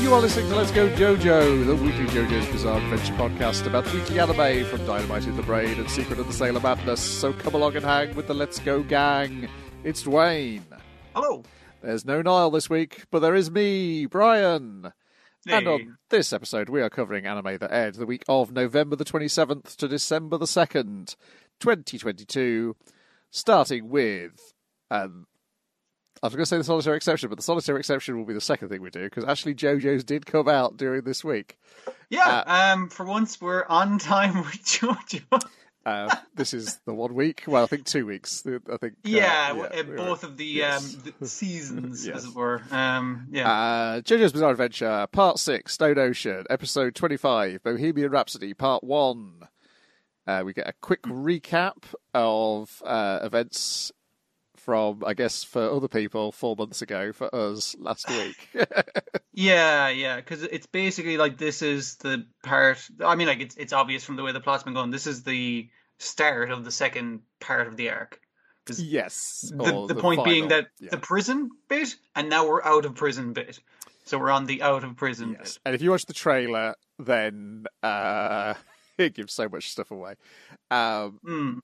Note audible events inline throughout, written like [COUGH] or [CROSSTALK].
You are listening to Let's Go JoJo, the weekly JoJo's Bizarre Adventure podcast about weekly anime from Dynamite in the Brain and Secret of the Sailor Madness. So come along and hang with the Let's Go gang. It's Dwayne. Hello. There's no Niall this week, but there is me, Brian. And on this episode, we are covering anime that aired the week of November the 27th to December the 2nd, 2022, starting with. Um, I was going to say the solitary exception, but the solitary exception will be the second thing we do because actually JoJo's did come out during this week. Yeah, um, for once we're on time [LAUGHS] with JoJo. Uh, this is the one week. Well, I think two weeks. I think. uh, yeah, uh, were- both of the, yes. um, the seasons, Yes. as it were. Um, yeah. Uh, JoJo's Bizarre Adventure, Part 6, Stone Ocean, Episode 25, Bohemian Rhapsody, Part 1. Uh, we get a quick recap of uh, events from, I guess, for other people, four months ago, for us last week. [LAUGHS] yeah, yeah, because it's basically like this is the part. I mean, like it's it's obvious from the way the plot's been going. This is the start of the second part of the arc. yes. the, or the point being that yeah. the prison bit, and now we're out of prison bit. So we're on the out of prison Yes. bit. And if you watch the trailer, then uh, [LAUGHS] it gives so much stuff away. Um, Mm.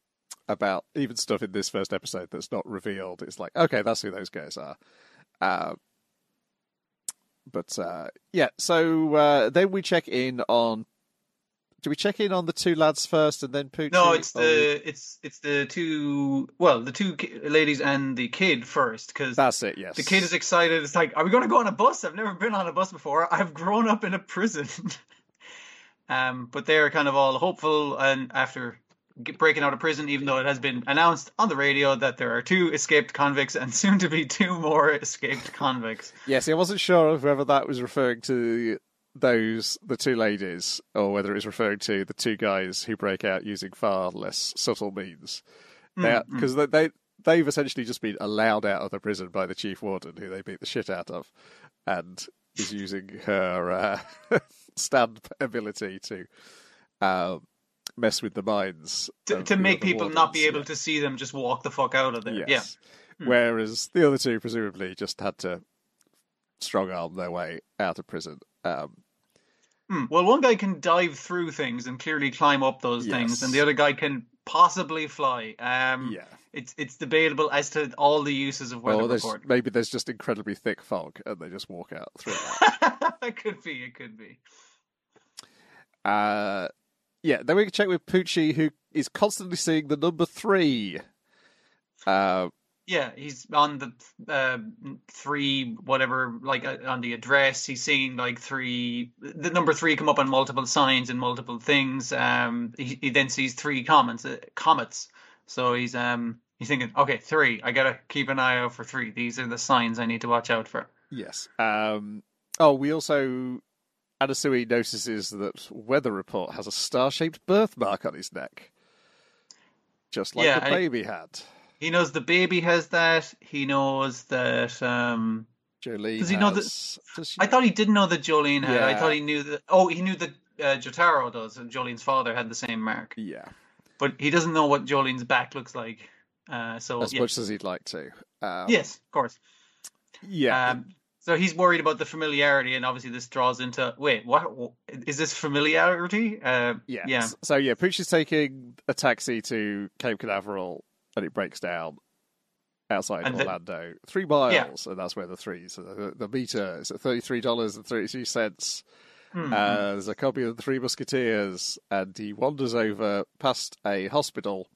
About even stuff in this first episode that's not revealed. It's like, okay, that's who those guys are. Uh, but uh, yeah, so uh, then we check in on. Do we check in on the two lads first and then Pucci? No, it's Or the it's it's the two well the two ladies and the kid first because That's it. Yes. the kid is excited. It's like, are we going to go on a bus? I've never been on a bus before. I've grown up in a prison. [LAUGHS] um, but they're kind of all hopeful and after breaking out of prison, even though it has been announced on the radio that there are two escaped convicts and [LAUGHS] soon to be two more escaped convicts. Yes, I wasn't sure of whether that was referring to those the two ladies or whether it was referring to the two guys who break out using far less subtle means. Mm, Because they, they they've essentially just been allowed out of the prison by the chief warden, who they beat the shit out of, and is using her uh, [LAUGHS] stand ability to uh, mess with the minds To, to make people not be wardens, able to see them just walk the fuck out of there. Yeah. Yes. Whereas the other two presumably just had to strong arm their way out of prison. Um, Hmm. Well, one guy can dive through things and clearly climb up those things, and the other guy can possibly fly. Um, yeah. It's it's debatable as to all the uses of Well, weather there's, report. maybe there's just incredibly thick fog and they just walk out through that. it [LAUGHS] could be. It could be. uh, yeah, then we can check with Pucci, who is constantly seeing the number three. Uh, Yeah, he's on the uh, three whatever, like uh, on the address. He's seeing like three. The number three come up on multiple signs and multiple things. Um, he, he then sees three comments, uh, comets. So he's um he's thinking, okay, three. I gotta keep an eye out for three. These are the signs I need to watch out for. yes. Um, oh, we also. Anasui notices that Weather Report has a star shaped birthmark on his neck. Just like Yeah, the baby had. He knows the baby has that. He knows that. Um, Jolyne Does he know that- does she- I thought he didn't know that Jolyne had. I thought he knew that. Oh, he knew that uh, Jotaro does. And Jolyne's father had the same mark, Yeah, but he doesn't know what Jolyne's back looks like. Uh, so as yeah. much as he'd like to. Um, yes, of course. Yeah. Um, so he's worried about the familiarity, and obviously this draws into. Wait, what is this familiarity? Uh, Yeah. yeah. So yeah, Pooch is taking a taxi to Cape Canaveral, and it breaks down outside And the- Orlando, three miles, and that's where the three. So the, the meter is at thirty three dollars and thirty two cents. Hmm. Uh, there's a copy of the Three Musketeers, and he wanders over past a hospital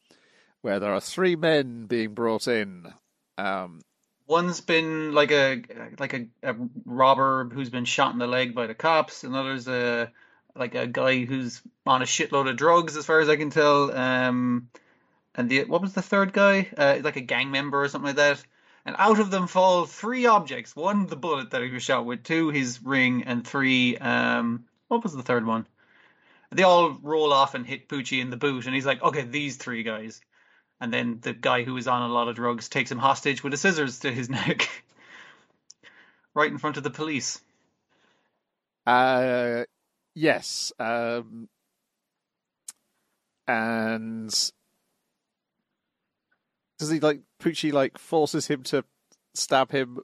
where there are three men being brought in. Um, One's been like a like a, a robber who's been shot in the leg by the cops. Another's a like a guy who's on a shitload of drugs, as far as I can tell. Um, and the what was the third guy? Uh, like a gang member or something like that. And out of them fall three objects: one, the bullet that he was shot with; two, his ring; and three, um, what was the third one? They all roll off and hit Pucci in the boot, and he's like, "Okay, these three guys." And then the guy who was on a lot of drugs takes him hostage with a scissors to his [LAUGHS] neck, right in front of the police. Uh, yes. Um, and does he like Pucci like forces him to stab him?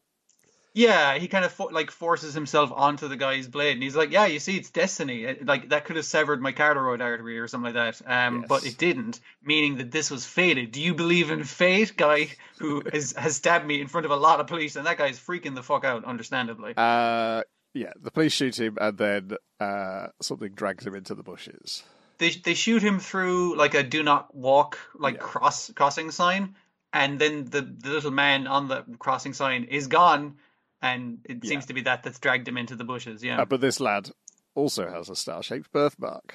Yeah, he kind of fo- like forces himself onto the guy's blade, and he's like, "Yeah, you see, it's destiny. It- like that could have severed my carotid artery or something like that, um, but it didn't, meaning that this was fated. Do you believe in fate, guy who [LAUGHS] has has stabbed me in front of a lot of police, and that guy's freaking the fuck out, understandably. Uh, yeah, the police shoot him, and then uh, something drags him into the bushes. they they shoot him through like a do not walk like Yeah. cross crossing sign, and then the the little man on the crossing sign is gone, and it Yeah. seems to be that that's dragged him into the bushes. Yeah. Uh, but this lad also has a star-shaped birthmark.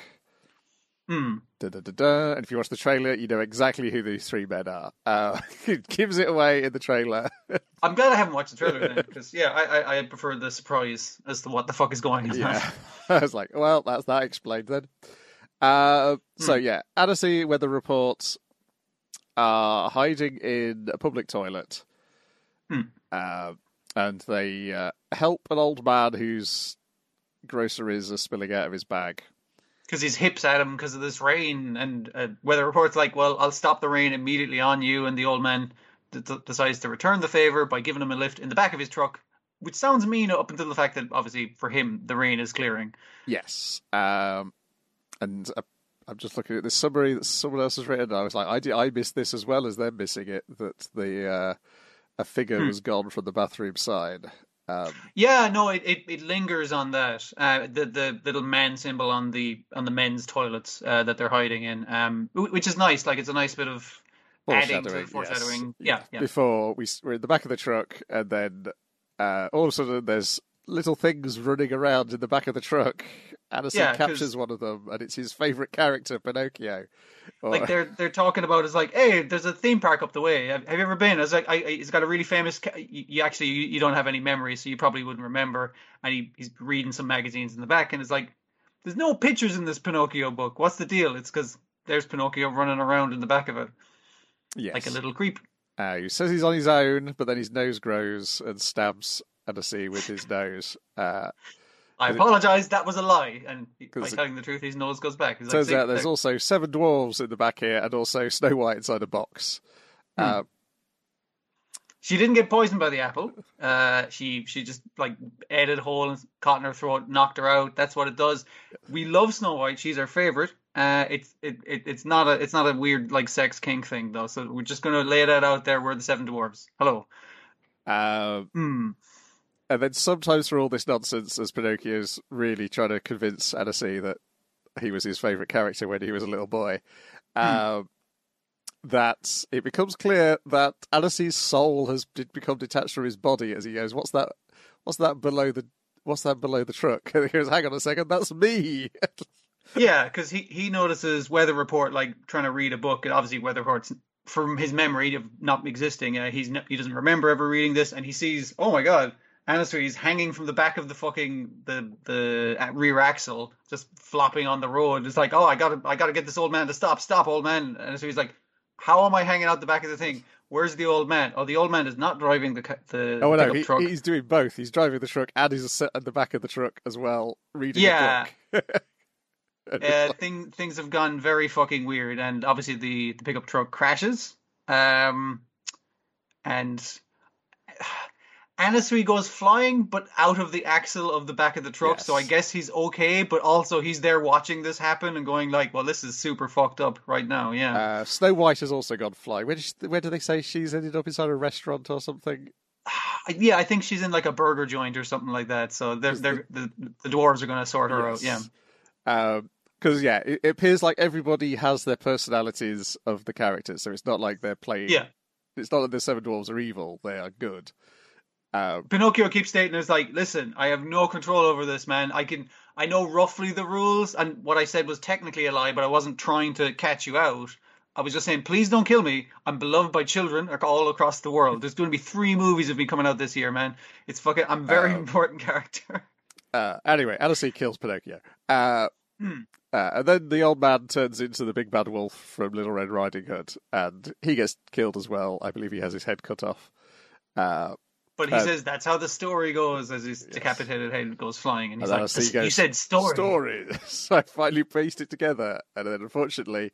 Hmm. Da, da, da, da. And if you watch the trailer, you know exactly who these three men are. Uh, [LAUGHS] it gives it away in the trailer. [LAUGHS] I'm glad I haven't watched the trailer then, because yeah, I, I I prefer the surprise as to what the fuck is going on. yeah, [LAUGHS] I was like, well, that's that explained then. Uh, so Hmm. yeah, Anasui weather reports are hiding in a public toilet, Hmm. uh, and they uh, help an old man whose groceries are spilling out of his bag. because his hips at him because of this rain, and uh, weather reports like, well, I'll stop the rain immediately on you, and the old man d- d- decides to return the favor by giving him a lift in the back of his truck, which sounds mean up until the fact that obviously for him the rain is clearing. Yes. Um, and uh, I'm just looking at this summary that someone else has written. I was like, I, did, I missed this as well as them missing it. That the uh, a figure Hmm. was gone from the bathroom side. Um, Yeah, no, it, it, it lingers on that. Uh, the the little man symbol on the on the men's toilets uh, that they're hiding in, um, which is nice. Like it's a nice bit of adding to the foreshadowing, foreshadowing. yes. Yeah, yeah. Before we we're in the back of the truck, and then uh, all of a sudden there's little things running around in the back of the truck. Anderson Yeah, captures one of them, and it's his favourite character, Pinocchio. Or- like they're they're talking about is like, hey, there's a theme park up the way. Have, have you ever been? I was like, I, I, it's got a really famous. Ca- you, you actually you, you don't have any memory, so you probably wouldn't remember. And he, he's reading some magazines in the back, and it's like, there's no pictures in this Pinocchio book. What's the deal? It's because there's Pinocchio running around in the back of it yes. like a little creep. Uh, he says he's on his own, but then his nose grows and stabs Anasui with his nose. Uh, I apologize, that was a lie. And by telling the truth, his nose goes back. He's turns "See, out there's there- also seven dwarves in the back here, and also Snow White inside a box. Hmm. Uh, She didn't get poisoned by the apple. Uh, she she just like ate it whole and caught in her throat, knocked her out. That's what it does. We love Snow White. She's our favorite. Uh, it's it, it it's not a it's not a weird like sex kink thing though. So we're just gonna lay that out there. We're the seven dwarves. Hello. uh, Hmm. And then sometimes for all this nonsense, as Pinocchio's really trying to convince Anasui that he was his favourite character when he was a little boy, um, that it becomes clear that Anasui's soul has become detached from his body as he goes, "What's that? What's that below the? What's that below the truck?" [LAUGHS] And he goes, "Hang on a second, that's me." [LAUGHS] Yeah, because he he notices Weather Report like trying to read a book, and obviously Weather Report's from his memory of not existing. Uh, he's n he doesn't remember ever reading this, and he sees, oh my god, Anasui hanging from the back of the fucking the the uh, rear axle, just flopping on the road. It's like, oh, I gotta I gotta get this old man to stop, stop, old man. And so he's like, how am I hanging out the back of the thing? Where's the old man? Oh, the old man is not driving the the Oh no, pickup he, truck. he's doing both. He's driving the truck and he's sit at the back of the truck as well, reading Yeah. a book. [LAUGHS] Uh, like- thing, things have gone very fucking weird, and obviously the, the pickup truck crashes. Um, and Anasui goes flying, but out of the axle of the back of the truck. So I guess he's okay, but also he's there watching this happen and going like, "Well, this is super fucked up right now." Yeah, Uh, Snow White has also gone flying. Where, did she, where do they say she's ended up inside a restaurant or something? [SIGHS] yeah. I think she's in like a burger joint or something like that. So they're, they're, the the dwarves are going to sort her out. Yeah. Because, yeah, it, it appears like everybody has their personalities of the characters. So it's not like they're playing. Yeah. It's not that the Seven Dwarves are evil. They are good. Um, Pinocchio keeps stating is like, listen, I have no control over this, man. I can, I know roughly the rules, and what I said was technically a lie, but I wasn't trying to catch you out. I was just saying, please don't kill me. I'm beloved by children all across the world. There's going to be three movies of me coming out this year, man. It's fucking. I'm a very Uh, important [LAUGHS] character. uh, anyway, Alice kills Pinocchio. Uh, Hmm. uh, and then the old man turns into the big bad wolf from Little Red Riding Hood, and he gets killed as well. I believe he has his head cut off. But he uh, says that's how the story goes as his decapitated head goes flying, and he's And like, I see he goes, "You said story." story. [LAUGHS] so I finally pieced it together, and then unfortunately,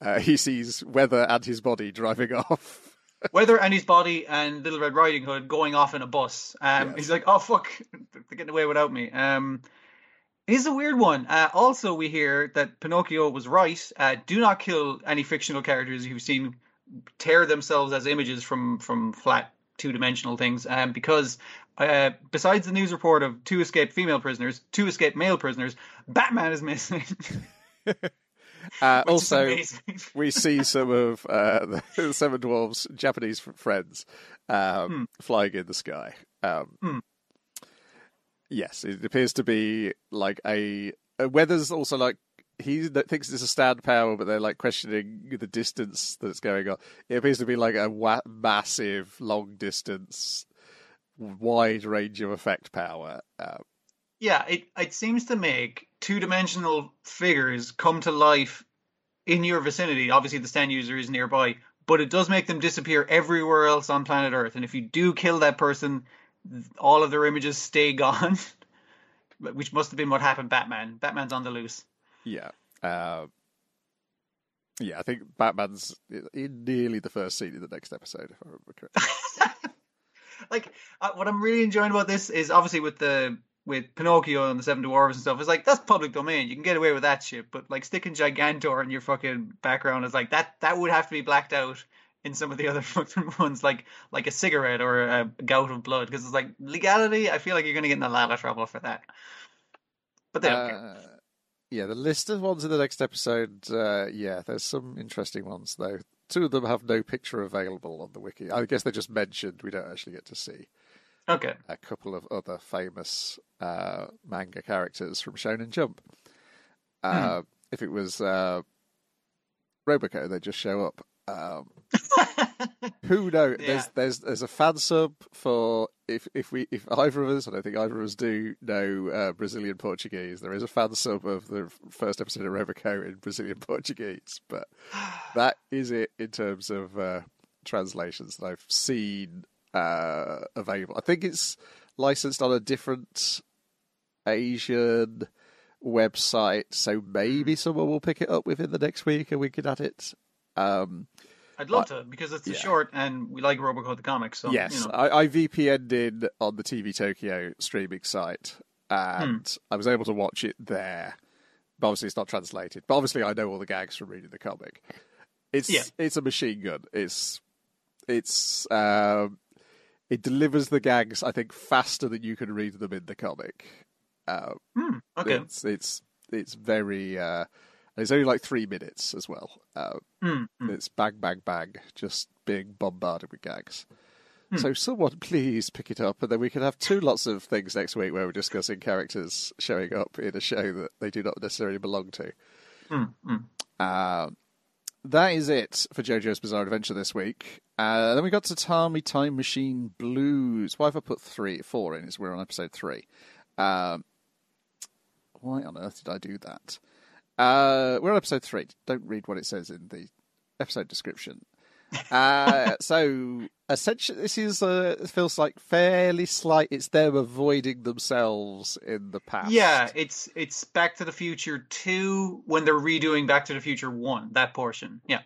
uh, he sees Weather and his body driving [LAUGHS] off. Weather and his body and Little Red Riding Hood going off in a bus. Um, Yes. He's like, oh fuck, they're getting away without me. Um, a weird one. Uh, also, we hear that Pinocchio was right. Uh, do not kill any fictional characters you've seen tear themselves as images from from flat two dimensional things. Um, because uh, besides the news report of two escaped female prisoners, two escaped male prisoners, Batman is missing. [LAUGHS] Uh, also, [LAUGHS] we see some of uh, [LAUGHS] the Seven Dwarfs' Japanese friends um, Hmm. flying in the sky. Um, Hmm. Yes, it appears to be like a. Uh, Weather's also like he thinks it's a stand power, but they're like questioning the distance that's going on. It appears to be like a wa- massive, long distance, wide range of effect power. Uh, Yeah, it it seems to make two dimensional figures come to life in your vicinity. Obviously, the stand user is nearby, but it does make them disappear everywhere else on planet Earth. And if you do kill that person, all of their images stay [LAUGHS] gone, which must have been what happened. Batman, Batman's on the loose. Yeah. Uh, yeah, I think Batman's in nearly the first scene in the next episode, if I remember correctly. [LAUGHS] like uh, what I'm really enjoying about this is obviously with the with Pinocchio and the Seven Dwarfs and stuff. It's like that's public domain. You can get away with that shit. But like sticking Gigantor in your fucking background is like that. That would have to be blacked out in some of the [LAUGHS] other fucking ones, like like a cigarette or a gout of blood, because it's like legality. I feel like you're gonna get in a lot of trouble for that. But they don't care. Yeah, the list of ones in the next episode, uh, yeah, there's some interesting ones, though. Two of them have no picture available on the wiki. I guess they're just mentioned. We don't actually get to see Okay. a couple of other famous uh, manga characters from Shonen Jump. Uh, If it was uh, Roboco, they'd just show up. Um, [LAUGHS] who knows? [LAUGHS] Yeah. There's there's there's a fan sub for if if we if either of us, I don't think either of us do know uh, Brazilian Portuguese. There is a fan sub of the first episode of Roboco in Brazilian [LAUGHS] Portuguese, but [SIGHS] that is it in terms of uh, translations that I've seen uh, available. I think it's licensed on a different Asian website, so maybe someone will pick it up within the next week and we could add it. Um, I'd love to because it's a yeah. short and we like Roboco the comics. So yes, you know. I, I VPN'd in on the TV Tokyo streaming site, and Hmm. I was able to watch it there. But obviously, it's not translated. But obviously, I know all the gags from reading the comic. It's Yeah. it's a machine gun. It's it's um, it delivers the gags. I think faster than you can read them in the comic. Uh, Hmm, okay. It's it's it's very. Uh, it's only like three minutes as well. Uh, hmm. it's bang, bang, bang, just being bombarded with gags. Hmm. So someone please pick it up, and then we can have two lots of things next week where we're discussing characters showing up in a show that they do not necessarily belong to. Um, that is it for JoJo's Bizarre Adventure this week. Uh, then we got to Tatami Time Machine Blues. Why have I put three, four in? Is we're on episode three. Um, why on earth did I do that? Uh, we're on episode three. Don't read what it says in the episode description. Uh, [LAUGHS] so essentially, this is uh, it feels like fairly slight. It's them avoiding themselves in the past. Yeah, it's it's Back to the Future two when they're redoing Back to the Future one. That portion. Yeah.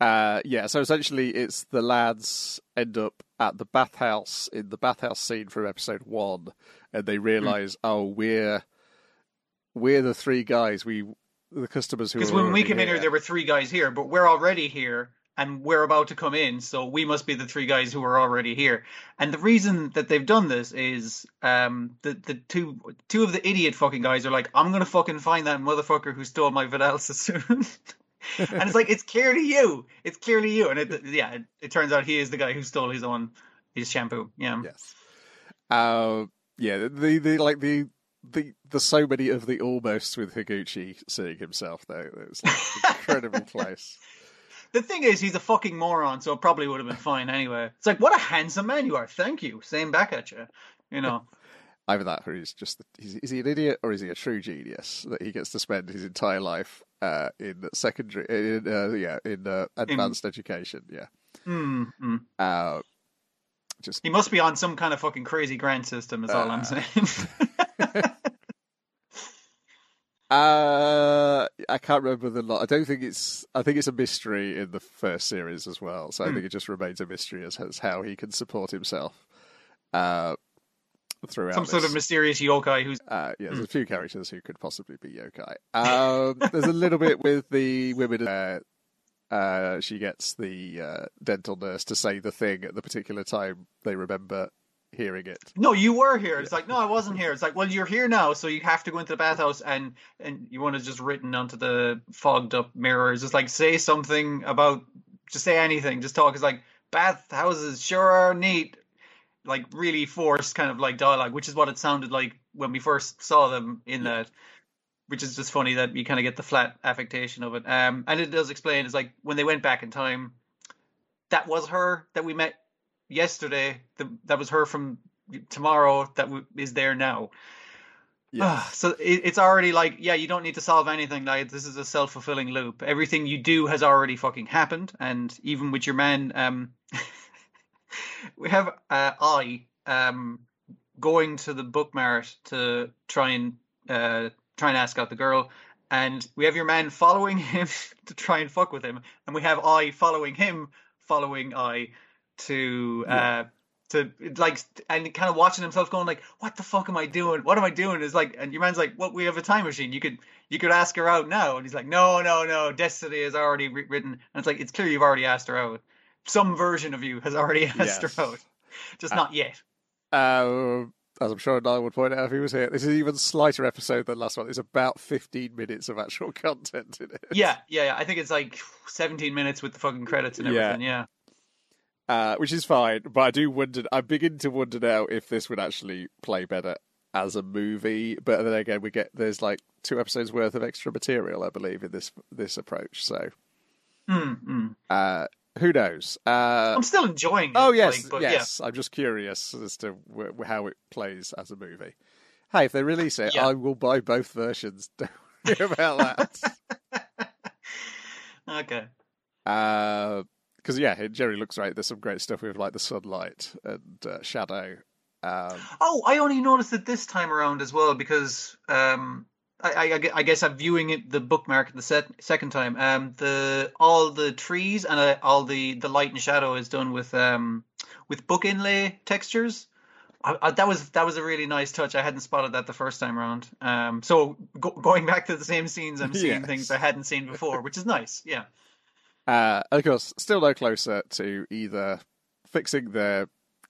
Uh, yeah, so essentially, it's the lads end up at the bathhouse in the bathhouse scene from episode one, and they realize, oh, we're we're the three guys. We the customers who Because when we came in here, here. there were three guys here, but we're already here and we're about to come in, so we must be the three guys who are already here. And the reason that they've done this is um, the the two two of the idiot fucking guys are like, I'm gonna fucking find that motherfucker who stole my Vidal Sassoon. [LAUGHS] and it's like it's clearly you. It's clearly you. And it, yeah, it, it turns out he is the guy who stole his own his shampoo. Yeah. Yes. Uh, yeah, the, the like the the the so many of the almost with Higuchi seeing himself though. It was like, [LAUGHS] incredibly close. The thing is, he's a fucking moron, so it probably would have been fine anyway. It's like, what a handsome man you are. Thank you. Same back at you. You know. [LAUGHS] Either that, or he's just he's, is he an idiot, or is he a true genius that he gets to spend his entire life uh, in secondary, in uh, yeah, in uh, advanced education? Yeah, Mm, just He must be on some kind of fucking crazy grant system. Is all I'm Uh. saying. [LAUGHS] uh, I can't remember the lot. I don't think it's. I think it's a mystery in the first series as well. So I Hmm. think it just remains a mystery as, as how he can support himself uh, throughout. Some sort this. of mysterious yokai who's Uh, yeah, there's Hmm. a few characters who could possibly be yokai. Um, there's a little bit with the women. Uh, uh, she gets the uh, dental nurse to say the thing at the particular time they remember hearing it. no, you were here. It's like, no, I wasn't here. It's like, well, you're here now, so you have to go into the bathhouse and and you want to just written onto the fogged up mirrors, just like say something about, just say anything, just talk. It's like bathhouses sure are neat, like really forced kind of like dialogue, which is what it sounded like when we first saw them in that. Which is just funny that you kind of get the flat affectation of it. Um, and it does explain it's like when they went back in time, that was her that we met yesterday. The, that was her from tomorrow that w- is there now. Yeah, so it, it's already like, yeah, you don't need to solve anything. Like this is a self fulfilling loop. Everything you do has already fucking happened, and even with your man, um, [LAUGHS] we have uh, I um going to the book mart to try and uh try and ask out the girl. And we have your man following [LAUGHS] him to try and fuck with him, and we have I following him, following I to uh to like and kind of watching himself going like what the fuck am i doing? What am i doing? Is like and your man's like well we have a time machine. You could you could ask her out now. And he's like no no no. Destiny is already written. And it's like it's clear you've already asked her out. Some version of you has already [LAUGHS] asked Yes. her out. Just Uh, not yet. Uh, as I'm sure Niall would point out if he was here, this is an even slighter episode than last one. It's about 15 minutes of actual [LAUGHS] content in it. yeah yeah yeah. I think it's like 17 minutes with the fucking credits and Yeah. everything. Yeah Uh, which is fine, but I do wonder. I begin to wonder now if this would actually play better as a movie. But then again, we get there's like two episodes worth of extra material, I believe, in this this approach. So Mm, mm. uh, who knows? Uh, i'm still enjoying it oh yes, like, but yes. I'm just curious as to wh- how it plays as a movie. Hey, if they release it, Yeah. I will buy both versions. [LAUGHS] Don't worry about that. yeah [LAUGHS] okay because yeah, it generally looks right. There's some great stuff with like the sunlight and uh, shadow. Um, Oh, I only noticed it this time around as well because um, I, I- I I guess I'm viewing it the bookmark the set, second time. Um, the all the trees and uh, all the, the light and shadow is done with um with book inlay textures. I, I, that was that was a really nice touch. I hadn't spotted that the first time around. Um, so go, going back to the same scenes, I'm seeing Yes. things I hadn't seen before, which is nice. Yeah. Uh, of course, still no closer to either fixing their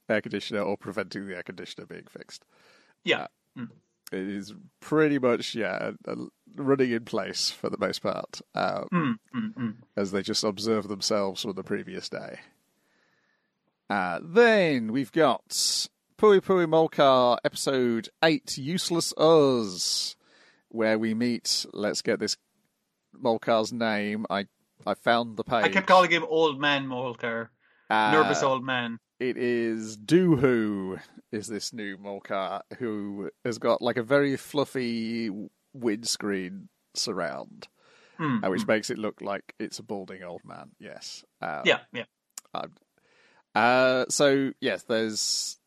air conditioner or preventing the air conditioner being fixed. Yeah. It is pretty much yeah uh, running in place for the most part, um, Mm, mm, mm. as they just observe themselves from the previous day. Uh, then we've got Pui Pui Molcar episode eight, Useless Us, where we meet. Let's get this Molcar's name. I I found the page. I kept calling him Old Man Molcar, Uh, nervous old man. It is Doohoo is this new Molcar who has got like a very fluffy windscreen surround, Mm, uh, which mm. makes it look like it's a balding old man. Yes. Uh, Yeah, yeah. Uh, so yes, there's.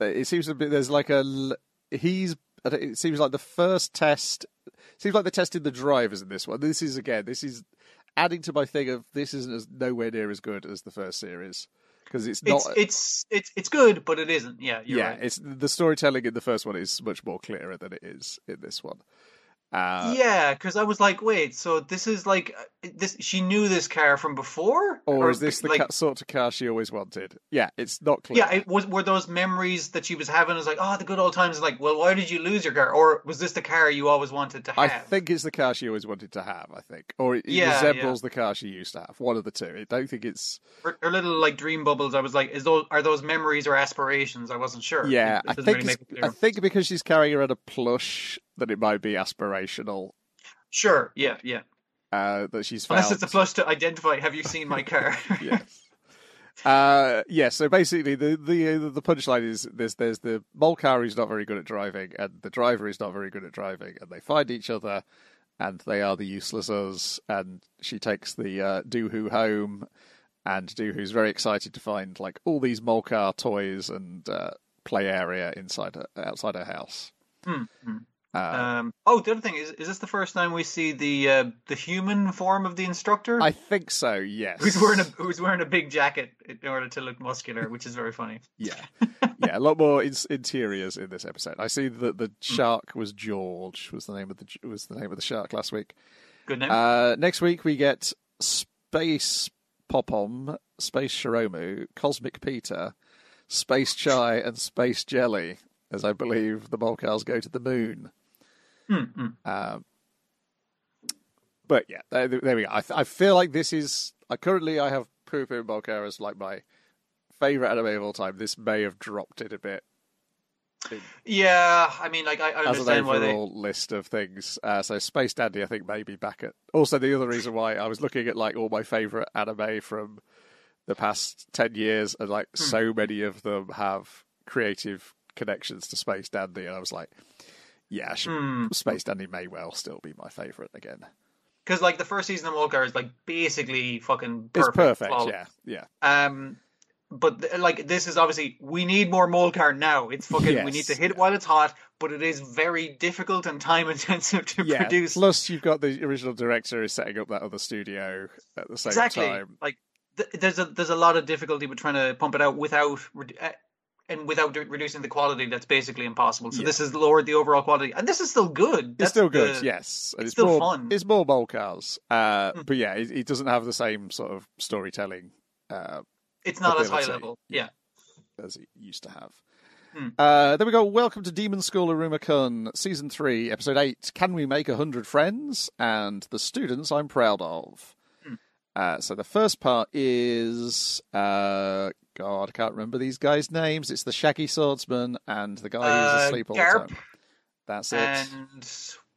It seems to be there's like a. he's. It seems like the first test. Seems like they tested the drivers in this one. This is again. This is adding to my thing of this isn't as nowhere near as good as the first series because it's not. It's it's it's it's good, but it isn't. Yeah, you're yeah, right. it's the storytelling in the first one is much more clearer than it is in this one. Uh, yeah, because I was like, wait, so this is like uh, this? She knew this car from before, Or is this the like? sort of car she always wanted? Yeah, it's not clear. Yeah, it was were those memories that she was having? Is like, oh, the good old times. Like, well, why did you lose your car? Or was this the car you always wanted to have? I think it's the car she always wanted to have. I think, or it, Yeah, resembles the car she used to have. One of the two. I don't think it's. her, or little like dream bubbles. I was like, is those are those memories or aspirations? I wasn't sure. Yeah, I think really it's, make it I think because she's carrying around a plush that it might be aspirational. Sure. Yeah. Yeah. Uh, that she's found. Unless it's a plus to identify. Have you seen my car? [LAUGHS] yes. Uh, yeah. So basically, the the uh, the punchline is there's there's the Molcar who's not very good at driving, and the driver is not very good at driving, and they find each other, and they are the useless us. And she takes the uh, Doohoo home, and Doohoo's very excited to find like all these Molcar toys and uh, play area inside her, outside her house. Hmm, hmm. Um, oh, the other thing is, is this the first time we see the uh, the human form of the instructor? I think so. Yes. Who's wearing a Who's wearing a big jacket in order to look muscular, which is very funny. [LAUGHS] Yeah, [LAUGHS] yeah. A lot more in- interiors in this episode. I see that the shark was George. Was the name of the was the name of the shark last week. Good name. Uh, next week we get Space Popom, Space Shiromu, Cosmic Peter, Space Chai, and Space Jelly. As I believe the Molcars go to the moon. Mm, mm. Um, but yeah, there, there we go. I, I feel like this is. I currently I have Poo Poo Molcar as like my favorite anime of all time. This may have dropped it a bit yeah, I mean, like I, I as an understand why they. list of things. Uh, so Space Dandy, I think, may be back at. Also, the other reason why I was looking at like all my favorite anime from the past ten years, and like Hmm. so many of them have creative connections to Space Dandy, and I was like, yeah, should- Hmm. Space Dandy may well still be my favorite again. Because like the first season of Molcar is like basically fucking It's perfect. perfect, flawless. yeah, yeah. Um, but th- like this is obviously we need more Molcar now. It's fucking we need to hit it yeah. while it's hot, but it is very difficult and time [LAUGHS] intensive to Yeah. produce. Plus, you've got the original director is setting up that other studio at the same exactly. time. Like th- there's a there's a lot of difficulty with trying to pump it out without uh, and without re- reducing the quality. That's basically impossible. So Yeah. this has lowered the overall quality, and this is still good. It's still good, the- yes. It's it's still more, fun. It's more mole cars, uh, Mm. but yeah, it, it doesn't have the same sort of storytelling uh, It's not as high level. Yeah. as it used to have. Hmm. Uh, then we go. Welcome to Demon School Iruma-kun, season three, episode eight. Can we make a hundred friends? And the students I'm proud of. Hmm. Uh, so the first part is uh, God, I can't remember these guys' names. It's the Shaggy Swordsman and the guy who's Uh, asleep all Garp the time. That's it. And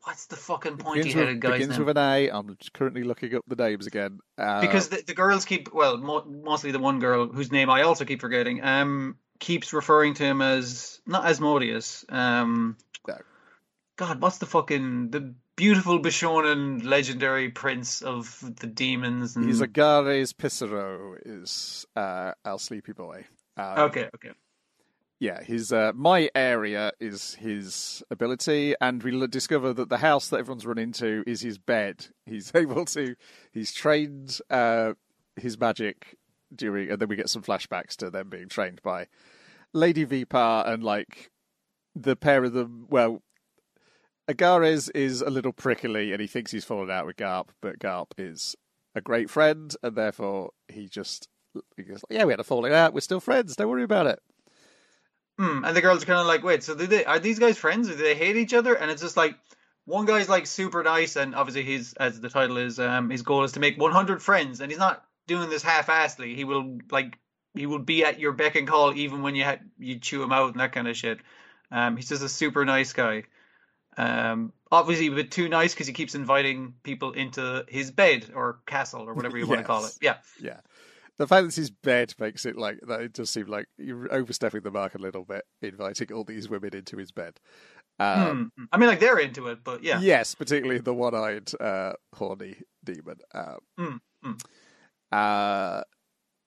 what's the fucking begins pointy headed guy's begins name? with an A. I'm currently looking up the names again. Uh, because the, the girls keep well mo- mostly the one girl whose name i also keep forgetting um keeps referring to him as not asmodeus um No. god what's the fucking the beautiful bishonen legendary prince of the demons and he's Agares Picero is uh, our sleepy boy. Um, okay okay yeah, his uh, my area is his ability, and we discover that the house that everyone's run into is his bed. [LAUGHS] He's able to, he's trained uh, his magic during, and then we get some flashbacks to them being trained by Lady Vipar and like the pair of them. Well, Agares is a little prickly, and he thinks he's fallen out with Garp, but Garp is a great friend, and therefore he just he goes, "Yeah, we had a falling out. We're still friends. Don't worry about it." Hmm, and the girls kind of like wait so do they are these guys friends or do they hate each other and it's just like one guy's like super nice and obviously his as the title is um his goal is to make 100 friends and he's not doing this half-assedly he will like he will be at your beck and call even when you ha- you chew him out and that kind of shit um he's just a super nice guy um obviously a bit too nice because he keeps inviting people into his bed or castle or whatever you want to call it [LAUGHS] yeah Yeah. The fact that it's his bed makes it like that. It does seem like you're overstepping the mark a little bit, inviting all these women into his bed. Um, Hmm. i mean like they're into it but yeah Yes, particularly the one-eyed, uh, horny demon. Uh, Mm, mm. uh,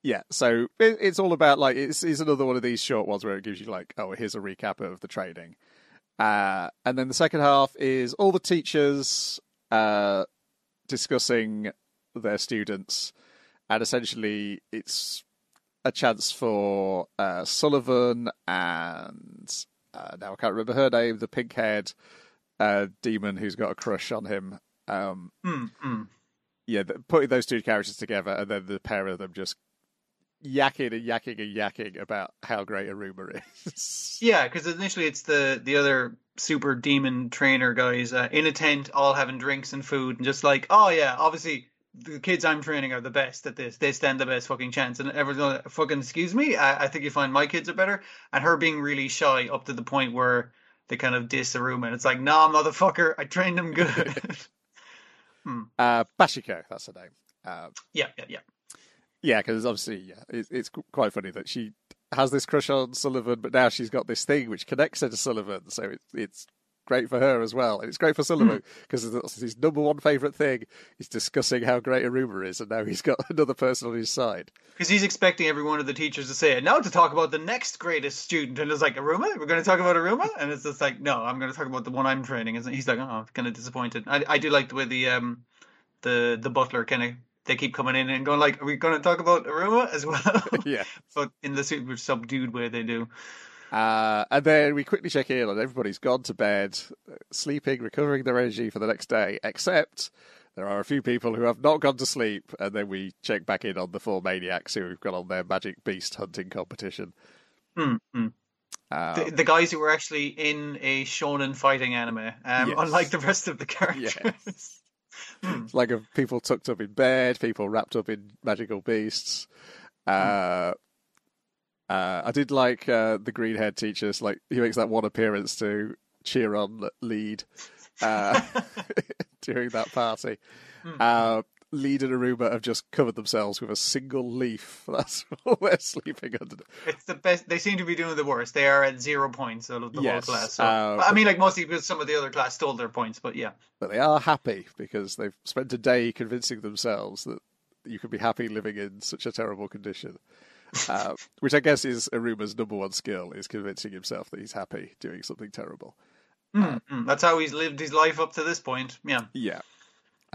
yeah, so it, it's all about like it's, it's another one of these short ones where it gives you like, oh, here's a recap of the training, uh, and then the second half is all the teachers uh, discussing their students, and essentially it's a chance for uh, Sullivan and uh, now I can't remember her name, the pink-haired uh, demon who's got a crush on him. Um, Hmm, hmm. yeah, putting those two characters together, and then the pair of them just yakking and yakking and yakking about how great a rumor is. [LAUGHS] Yeah, because initially it's the the other super demon trainer guys uh, in a tent, all having drinks and food, and just like, oh yeah, obviously the kids I'm training are the best at this. They stand the best fucking chance. And everyone's like, fucking excuse me, I, I think you find my kids are better. And her being really shy up to the point where they kind of diss Iruma, and it's like, nah, motherfucker, I trained them good. [LAUGHS] [LAUGHS] uh, Bachiko, that's her name. Uh, yeah, yeah, yeah. Yeah, because obviously, yeah, it, it's quite funny that she has this crush on Sullivan, but now she's got this thing which connects her to Sullivan. So it, it's great for her as well, and it's great for Sullivan Hmm. because his number one favourite thing is discussing how great Iruma is, and now he's got [LAUGHS] another person on his side. Because he's expecting every one of the teachers to say it. Now to talk about the next greatest student. And it's like, Iruma? We're going to talk about Iruma? And it's just like, no, I'm going to talk about the one I'm training. And he's like, oh, kind of disappointed. I, I do like the way the um the the butler kind of, they keep coming in and going like, are we going to talk about Iruma as well? [LAUGHS] Yeah. but in the super subdued way they do. Uh, and then we quickly check in and everybody's gone to bed, sleeping, recovering their energy for the next day, except there are a few people who have not gone to sleep. And then we check back in on the four maniacs who have gone on their magic beast hunting competition. Hmm, hmm. Uh, the, the guys who were actually in a shonen fighting anime, um, Yes. unlike the rest of the characters. Hmm. like of people tucked up in bed, people wrapped up in magical beasts. Uh, uh, I did like uh, the green haired teachers. Like he makes that one appearance to cheer on lead uh, [LAUGHS] [LAUGHS] during that party. Uh, lead and Aruba have just covered themselves with a single leaf. [LAUGHS] That's all they're sleeping under. It's the best. They seem to be doing the worst. They are at zero points out of the Yes, whole class. So, uh, I mean, like mostly because some of the other class stole their points, but yeah. But they are happy because they've spent a day convincing themselves that you can be happy living in such a terrible condition. [LAUGHS] Uh, which I guess is Aruba's number one skill is convincing himself that he's happy doing something terrible. Mm, mm. That's how he's lived his life up to this point. Yeah. Yeah.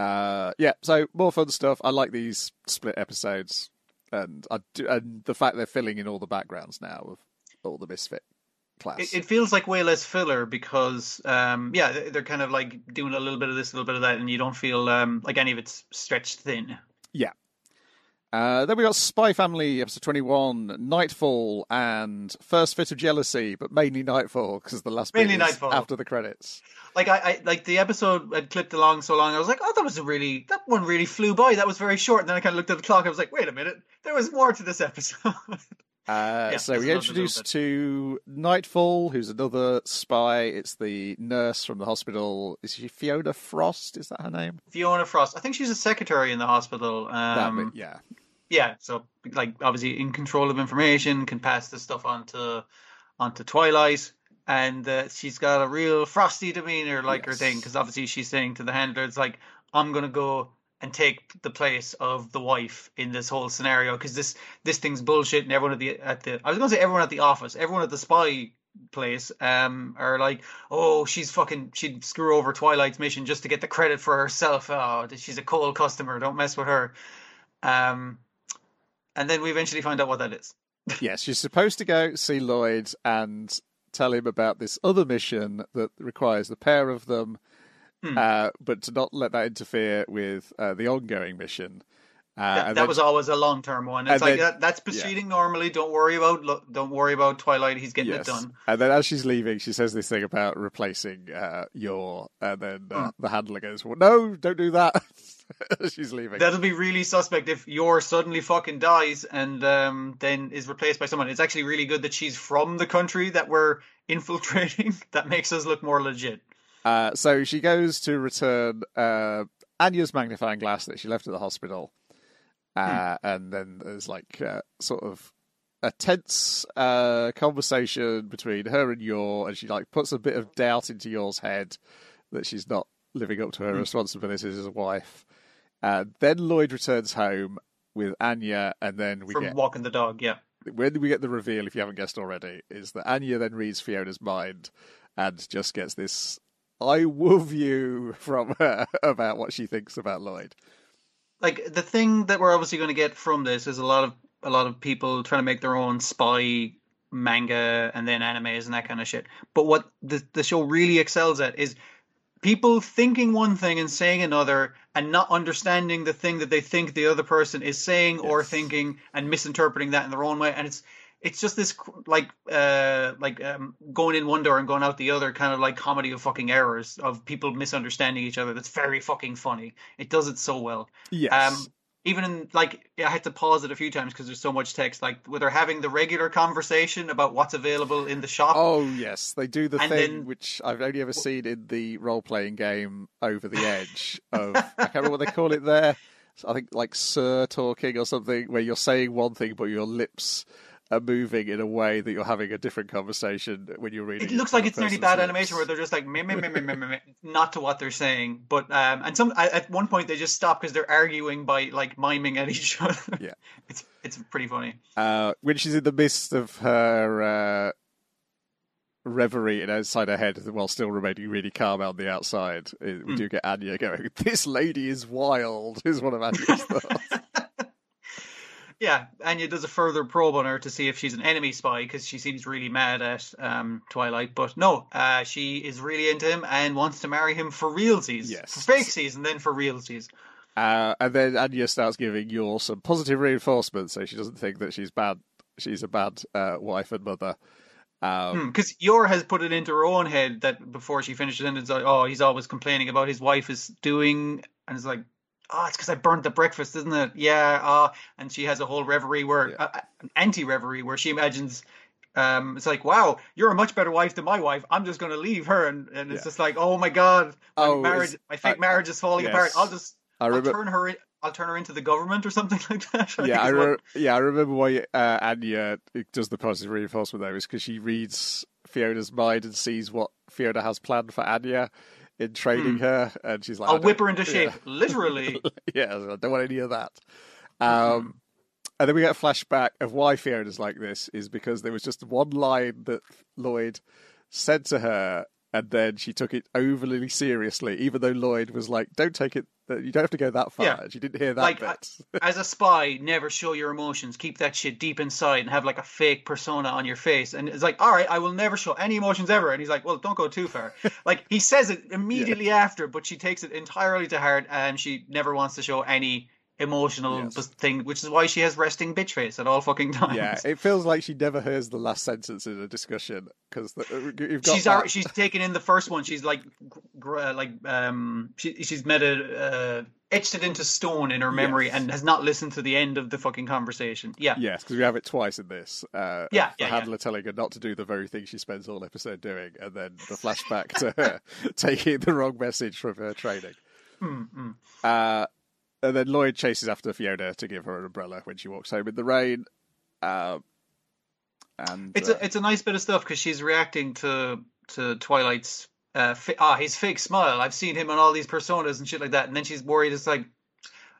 Uh, yeah, so more fun stuff. I like these split episodes, and I do, and the fact they're filling in all the backgrounds now of all the misfit class. It, it feels like way less filler because, um, yeah, they- they're kind of like doing a little bit of this, a little bit of that, and you don't feel um, like any of it's stretched thin. Yeah. Uh, then we got Spy Family, episode 21, Nightfall, and First Fit of Jealousy, but mainly Nightfall, because the last Mainly Nightfall. after the credits. Like I, I, like the episode had clipped along so long. I was like, oh, that was a really that one really flew by. That was very short. And then I kind of looked at the clock. I was like, wait a minute, there was more to this episode. [LAUGHS] Uh, Yeah, so we introduced to Nightfall, who's another spy. It's the nurse from the hospital. Is she Fiona Frost? Is that her name? Fiona Frost. I think she's a secretary in the hospital. Um, bit, yeah. yeah, so like obviously in control of information, can pass the stuff on to onto Twilight, and uh, she's got a real frosty demeanor, like her thing, because obviously she's saying to the handler, "It's like I'm gonna go and take the place of the wife in this whole scenario, because this this thing's bullshit." And everyone at the at the I was gonna say everyone at the office, everyone at the spy place, um, are like, "Oh, she's fucking she'd screw over Twilight's mission just to get the credit for herself. Oh, she's a cold customer. Don't mess with her." Um, and then we eventually find out what that is. [LAUGHS] yes, she's supposed to go see Lloyd and tell him about this other mission that requires the pair of them, Hmm. uh, but to not let that interfere with uh, the ongoing mission. Uh, that that then- was always a long term one. It's like then- that, that's proceeding normally. Don't worry about lo- don't worry about Twilight. He's getting Yes. it done. And then as she's leaving, she says this thing about replacing uh, your, and then uh, Hmm. the handler goes, well, "No, don't do that." [LAUGHS] She's leaving. That'll be really suspect if your suddenly fucking dies and um, then is replaced by someone. It's actually really good that she's from the country that we're [LAUGHS] infiltrating. that makes us look more legit. Uh, so she goes to return uh, Anya's magnifying glass that she left at the hospital, uh, and then there's like uh, sort of a tense uh, conversation between her and Yor, and she like puts a bit of doubt into Yor's head that she's not living up to her responsibilities as a wife. Uh, then Lloyd returns home with Anya, and then we From get walking the dog, yeah. when we get the reveal, if you haven't guessed already, is that Anya then reads Fiona's mind and just gets this "I love you" [LAUGHS] from her about what she thinks about Lloyd. like the thing that we're obviously going to get from this is a lot of a lot of people trying to make their own spy manga and then animes and that kind of shit. But what the the show really excels at is people thinking one thing and saying another and not understanding the thing that they think the other person is saying or thinking and misinterpreting that in their own way and it's it's just this like uh like um, going in one door and going out the other kind of like comedy of fucking errors of people misunderstanding each other that's very fucking funny it does it so well Yes, um, even in like I had to pause it a few times because there's so much text. Like where they're having the regular conversation about what's available in the shop. oh yes, they do the thing then- which I've only ever seen in the role-playing game Over the [LAUGHS] Edge. Of I can't remember what they call it there. I think like Sir talking or something, where you're saying one thing but your lips are moving in a way that you're having a different conversation when you're reading. It looks like it's nearly bad animation where they're just like meh, meh, meh, meh, meh, meh, [LAUGHS] not to what they're saying. But um, and some at one point they just stop because they're arguing by like miming at each other. Yeah, [LAUGHS] it's it's pretty funny. Uh, when she's in the midst of her uh, reverie and inside her head while still remaining really calm on the outside, we mm. do get Anya going. This lady is wild. [LAUGHS] Is one of Anya's thoughts. Yeah, Anya does a further probe on her to see if she's an enemy spy because she seems really mad at um, Twilight. But no, uh, she is really into him and wants to marry him for realsies. Yes. For fake seas and then for realsies. Uh, and then Anya starts giving Yor some positive reinforcement so she doesn't think that she's bad. She's a bad uh, wife and mother. Because um, hmm, Yor has put it into her own head that before she finishes and it's like, oh, he's always complaining about his wife is doing, and it's like, oh, it's because I burnt the breakfast, isn't it? Yeah. Uh, and she has a whole reverie where, yeah. uh, an anti reverie where she imagines, um, it's like, wow, you're a much better wife than my wife. I'm just going to leave her. And, and it's yeah. just like, oh my God, my oh, marriage, my fake uh, marriage is falling yes. apart. I'll just, I remember, I'll turn her, I'll turn her into the government or something [LAUGHS] like that. [LAUGHS] I yeah, I re- yeah, I remember why uh, Anya does the positive reinforcement there is because she reads Fiona's mind and sees what Fiona has planned for Anya in training mm. her, and she's like, "I'll whip her into shape, [LAUGHS] yeah. literally." yeah, I don't want any of that. [LAUGHS] Um, mm. And then we get a flashback of why Fiona's like this is because there was just one line that Loid said to her and then she took it overly seriously, even though Loid was like, "Don't take it. You don't have to go that far." Yeah. She didn't hear that like, bit. as a spy, never show your emotions. Keep that shit deep inside and have like a fake persona on your face. And it's like, all right, I will never show any emotions ever. And he's like, well, don't go too far. [LAUGHS] like he says it immediately yeah. after, but she takes it entirely to heart, and she never wants to show any emotional yes. thing, which is why she has resting bitch face at all fucking times. Yeah, it feels like she never hears the last sentence in a discussion because you've got. She's that... she's taken in the first one. She's like, like um, she she's made it. Uh, etched it into stone in her memory yes. and has not listened to the end of the fucking conversation. Yeah. Yes, because we have it twice in this. Uh, yeah. The yeah, handler yeah. telling her not to do the very thing she spends all episode doing, and then the flashback to her [LAUGHS] [LAUGHS] taking the wrong message from her training. Mm-hmm. Uh, and then Loid chases after Fiona to give her an umbrella when she walks home in the rain. Uh, and it's uh, a it's a nice bit of stuff because she's reacting to to Twilight's uh, fi- ah his fake smile. I've seen him on all these personas and shit like that, and then she's worried. It's like,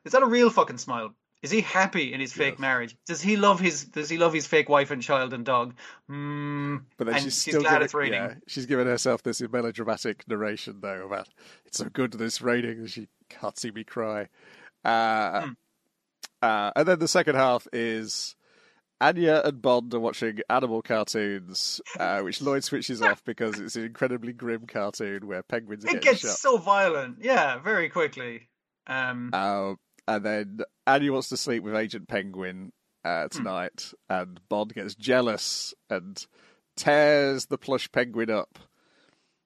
is that a real fucking smile? Is he happy in his fake yes. marriage? Does he love his Does he love his fake wife and child and dog? Mm, but then she's, she's glad giving, it's raining. Yeah, she's given herself this melodramatic narration though about it's so good that it's raining that she can't see me cry. Uh, mm. uh, and then the second half is Anya and Bond are watching animal cartoons, uh, [LAUGHS] which Loid switches off because it's an incredibly grim cartoon where penguins are it getting shot. Gets so violent, yeah, very quickly. Um... Uh, and then Anya wants to sleep with Agent Penguin uh, hmm. tonight, mm. and Bond gets jealous and tears the plush penguin up.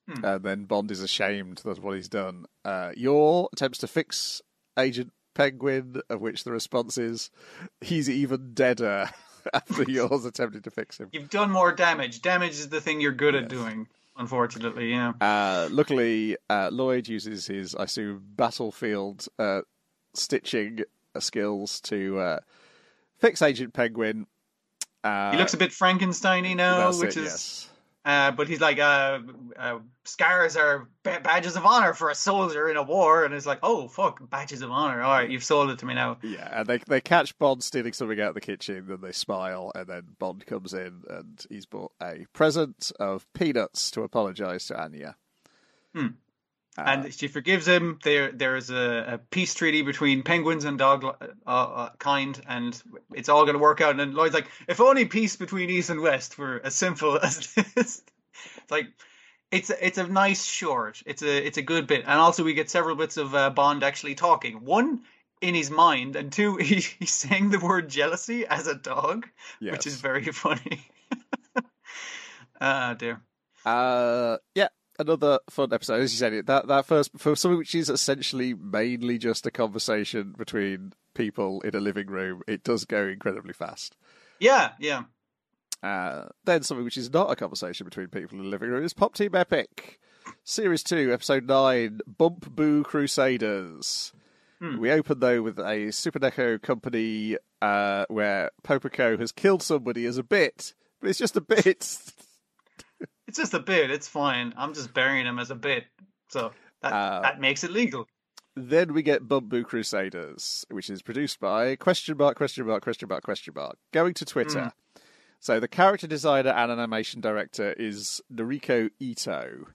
Mm. And then Bond is ashamed that's what he's done. Uh, Yor attempts to fix Agent Penguin, of which the response is, he's even deader [LAUGHS] after [LAUGHS] Yor's attempted to fix him. You've done more damage. Damage is the thing you're good yes. at doing, unfortunately, yeah. Uh, luckily, uh, Loid uses his, I assume, battlefield uh, stitching skills to uh, fix Agent Penguin. Uh, he looks a bit Frankensteiny now, which it, is. Yes. Uh, but he's like, uh, uh, scars are badges of honor for a soldier in a war, and it's like, oh fuck, badges of honor. All right, you've sold it to me now. Yeah, and they they catch Bond stealing something out of the kitchen, then they smile, and then Bond comes in, and he's brought a present of peanuts to apologise to Anya. Hmm. Uh, and she forgives him. There, there is a, a, peace treaty between penguins and dog uh, uh, kind, and it's all going to work out. And Loid's like, if only peace between East and West were as simple [LAUGHS] as this. it's like, it's a, it's a nice short. It's a it's a good bit, and also we get several bits of uh, Bond actually talking. One in his mind, and two, [LAUGHS] he, he's saying the word jealousy as a dog, yes. which is very [LAUGHS] funny. Ah, dear. Uh, yeah, another fun episode, as you said. That that first for something which is essentially mainly just a conversation between people in a living room, it does go incredibly fast. Yeah, yeah. Uh, then something which is not a conversation between people in a living room is Pop Team Epic, Series Two, Episode Nine, Bump Boo Crusaders. Hmm. We open though with a Super Neko company uh, where Popuko has killed somebody as a bit, but it's just a bit. [LAUGHS] It's just a bit. It's fine. I'm just burying him as a bit. So that, Uh, that makes it legal. then we get Bumbu Crusaders, which is produced by question mark question mark question mark question mark. Going to Twitter. So the character designer and animation director is Noriko Ito.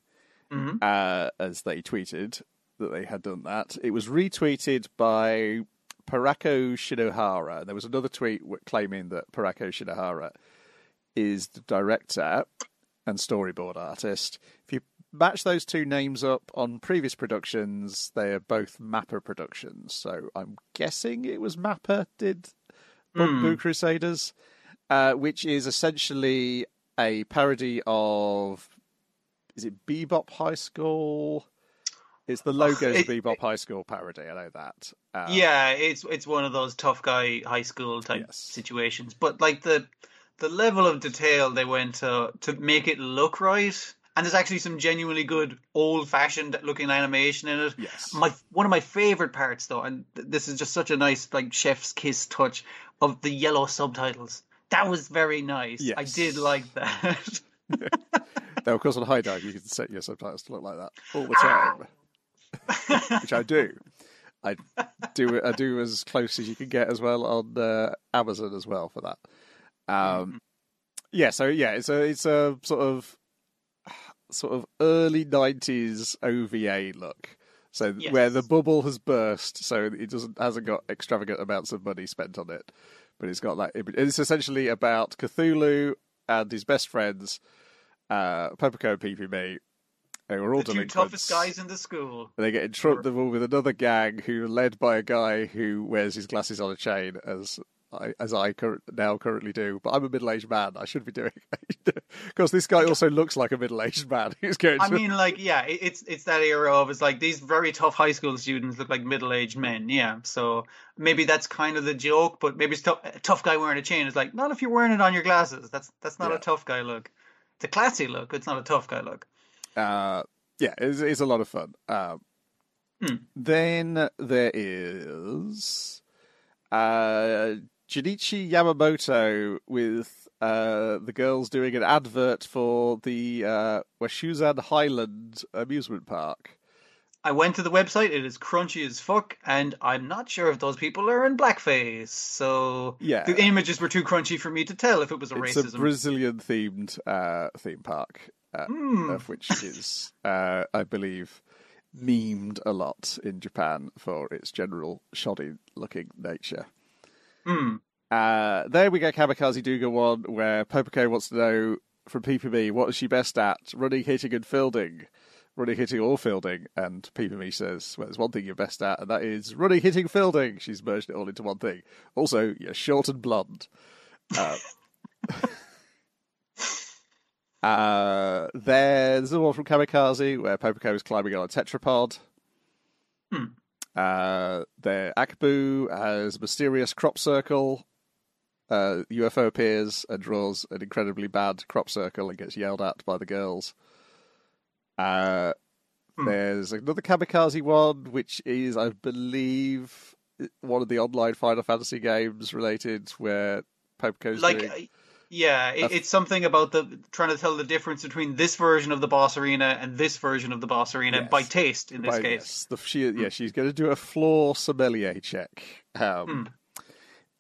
hmm uh, as they tweeted that they had done that. It was retweeted by Parako Shinohara. And There was another tweet claiming that Parako Shinohara is the director and storyboard artist. If you match those two names up on previous productions, they are both MAPPA productions. So I'm guessing it was MAPPA did Bamboo Crusaders, uh, which is essentially a parody of is it Bebop High School? It's the logos it- [LAUGHS] of Bebop High School parody. I know that. Um, yeah, it's it's one of those tough guy high school type Yes. situations. But like the the level of detail they went to to make it look right, and there's actually some genuinely good old fashioned looking animation in it. Yes. My one of my favorite parts though, and th- this is just such a nice like chef's kiss touch of the yellow subtitles. That was very nice. Yes. I did like that. [LAUGHS] now, of course on HIDIVE you can set your subtitles to look like that all the Ah. time, [LAUGHS] which I do. I do. I do as close as you can get as well on uh, Amazon as well for that. Mm-hmm. Um, yeah. So yeah, it's a it's a sort of sort of early nineties OVA look. So Yes. where the bubble has burst, so it doesn't hasn't got extravagant amounts of money spent on it, but it's got that. It's essentially about Cthulhu and his best friends, uh, Popuko and PPB. They were all the two toughest guys in the school. And they get in trouble with another gang who are led by a guy who wears his glasses on a chain, as I, as I cur- now currently do. But I'm a middle aged man. I should be doing because [LAUGHS] this guy also looks like a middle aged man [LAUGHS] who's going. I to- mean, like, yeah, it's it's that era of it's like these very tough high school students look like middle aged men. Yeah, so maybe that's kind of the joke, but maybe it's tough, a tough guy wearing a chain is like not if you're wearing it on your glasses. That's that's not Yeah. a tough guy look. It's a classy look. It's not a tough guy look. uh, yeah, it's, it's a lot of fun. Um, Hmm. Then there is uh, Junichi Yamamoto with uh, the girls doing an advert for the uh, Washuzan Highland amusement park. I went to the website. It is crunchy as fuck, and I'm not sure if those people are in blackface. So Yeah. the images were too crunchy for me to tell if it was a It's racism. a Brazilian themed uh, theme park, uh, Hmm. of which is, uh, I believe, memed a lot in Japan for its general shoddy looking nature. Hmm. Uh, there we get Kamikaze Douga one, where Popuko wants to know from PPB what is she best at? Running, hitting, and fielding. Running, hitting, or fielding. And PPB says, well, there's one thing you're best at, and that is running, hitting, fielding. She's merged it all into one thing. Also, you're short and blonde. Uh, [LAUGHS] uh, there's the one from Kamikaze, where Popuko is climbing on a tetrapod. Hmm. Uh, there, Akbu has a mysterious crop circle. Uh, UFO appears and draws an incredibly bad crop circle and gets yelled at by the girls. Uh, Hmm. There's another Kamikaze one, which is, I believe, one of the online Final Fantasy games related, where Popuko's like doing... uh, yeah it, it's something about the trying to tell the difference between this version of the boss arena and this version of the boss arena Yes. by taste in this By- case yes, the, she, yeah, she's going to do a floor sommelier check. Um, Hmm.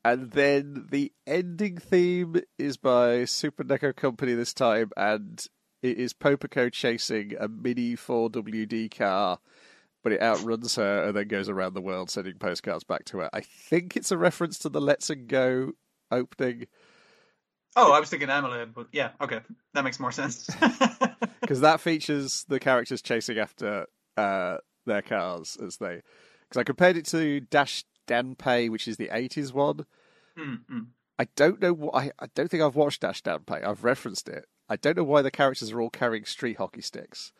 And then the ending theme is by Super Neko Company this time, and it is Popuko chasing a mini 4WD car, but it outruns her and then goes around the world sending postcards back to her. I think it's a reference to the Let's and Go opening, oh i was thinking amulet but yeah okay that makes more sense [LAUGHS] because that features the characters chasing after uh, their cars as they. Because I compared it to Dash Danpei, which is the 80s one. Hmm, hmm. I don't know. wh- I, I don't think I've watched Dash Downpay. I've referenced it. I don't know why the characters are all carrying street hockey sticks.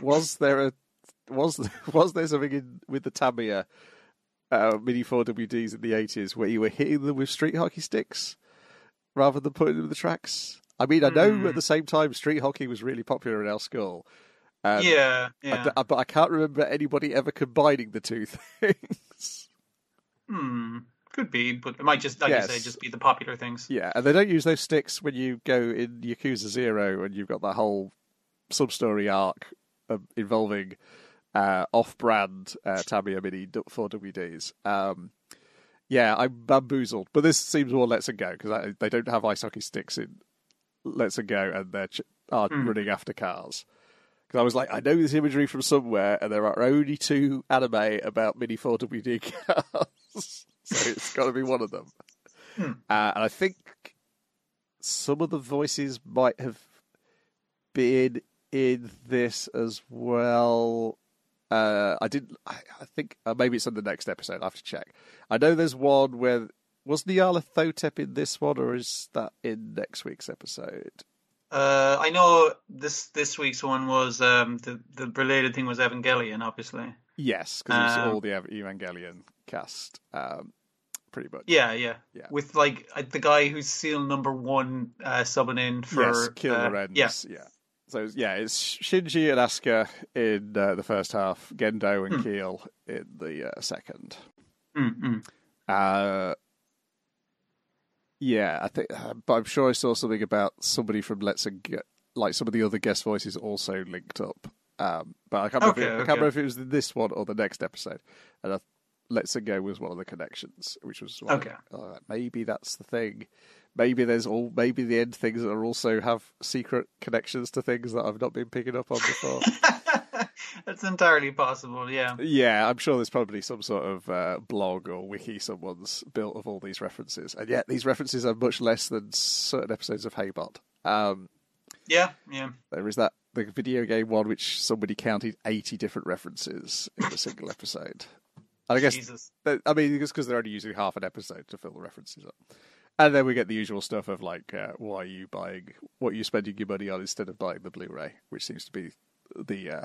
Was there a was [LAUGHS] was there something in with the Tamiya uh, mini four WDs in the eighties where you were hitting them with street hockey sticks rather than putting them in the tracks? I mean, I know Hmm. at the same time street hockey was really popular in our school. Um, yeah I yeah but I can't remember anybody ever combining the two [LAUGHS] things. Hmm, could be, but it might just, like Yes. you say, just be the popular things. Yeah, and they don't use those sticks when you go in Yakuza Zero and you've got that whole sub story arc um, involving uh, off brand uh, Tamiya Mini d- for WDs. Um, yeah, I'm bamboozled, but this seems more Let's and Go because they don't have ice hockey sticks in Let's and Go and they're ch- are Hmm. running after cars. Because I was like, I know this imagery from somewhere, and there are only two anime about Mini 4WD [LAUGHS] cars, so it's got to be one of them. Hmm. Uh, and I think some of the voices might have been in this as well. Uh, I didn't. I, I think uh, maybe it's on the next episode. I have to check. I know there's one where was Nyarlathotep in this one, or is that in next week's episode? Uh, I know this this week's one was um, the the related thing was Evangelion, obviously. Yes, because it's Um, all the Evangelion cast, um, pretty much. Yeah, yeah, Yeah. With like uh, the guy who's SEELE number one uh, subbing in for yes, Keel uh, Lorenz. Yeah, yeah. So yeah, it's Shinji and Asuka in uh, the first half, Gendo and Hmm. Keel in the uh, second. Mm, mm. Uh, yeah, I think, uh, but I'm sure I saw something about somebody from Let's and Go, like some of the other guest voices also linked up. Um, but I can't, remember if Okay, it, I can't remember if it was this one or the next episode. And I, Let's and Go was one of the connections, which was like, Okay. uh, maybe that's the thing. Maybe there's all maybe the end things that are also have secret connections to things that I've not been picking up on before. [LAUGHS] That's entirely possible. Yeah. Yeah, I'm sure there's probably some sort of uh, blog or wiki someone's built of all these references, and yet these references are much less than certain episodes of Haybot. Um, Yeah, yeah. there is that the video game one which somebody counted 80 different references in a single [LAUGHS] episode. And I guess Jesus. I mean it's because they're only using half an episode to fill the references up. And then we get the usual stuff of like, uh, why are you buying, what are you spending your money on instead of buying the Blu-ray, which seems to be the uh,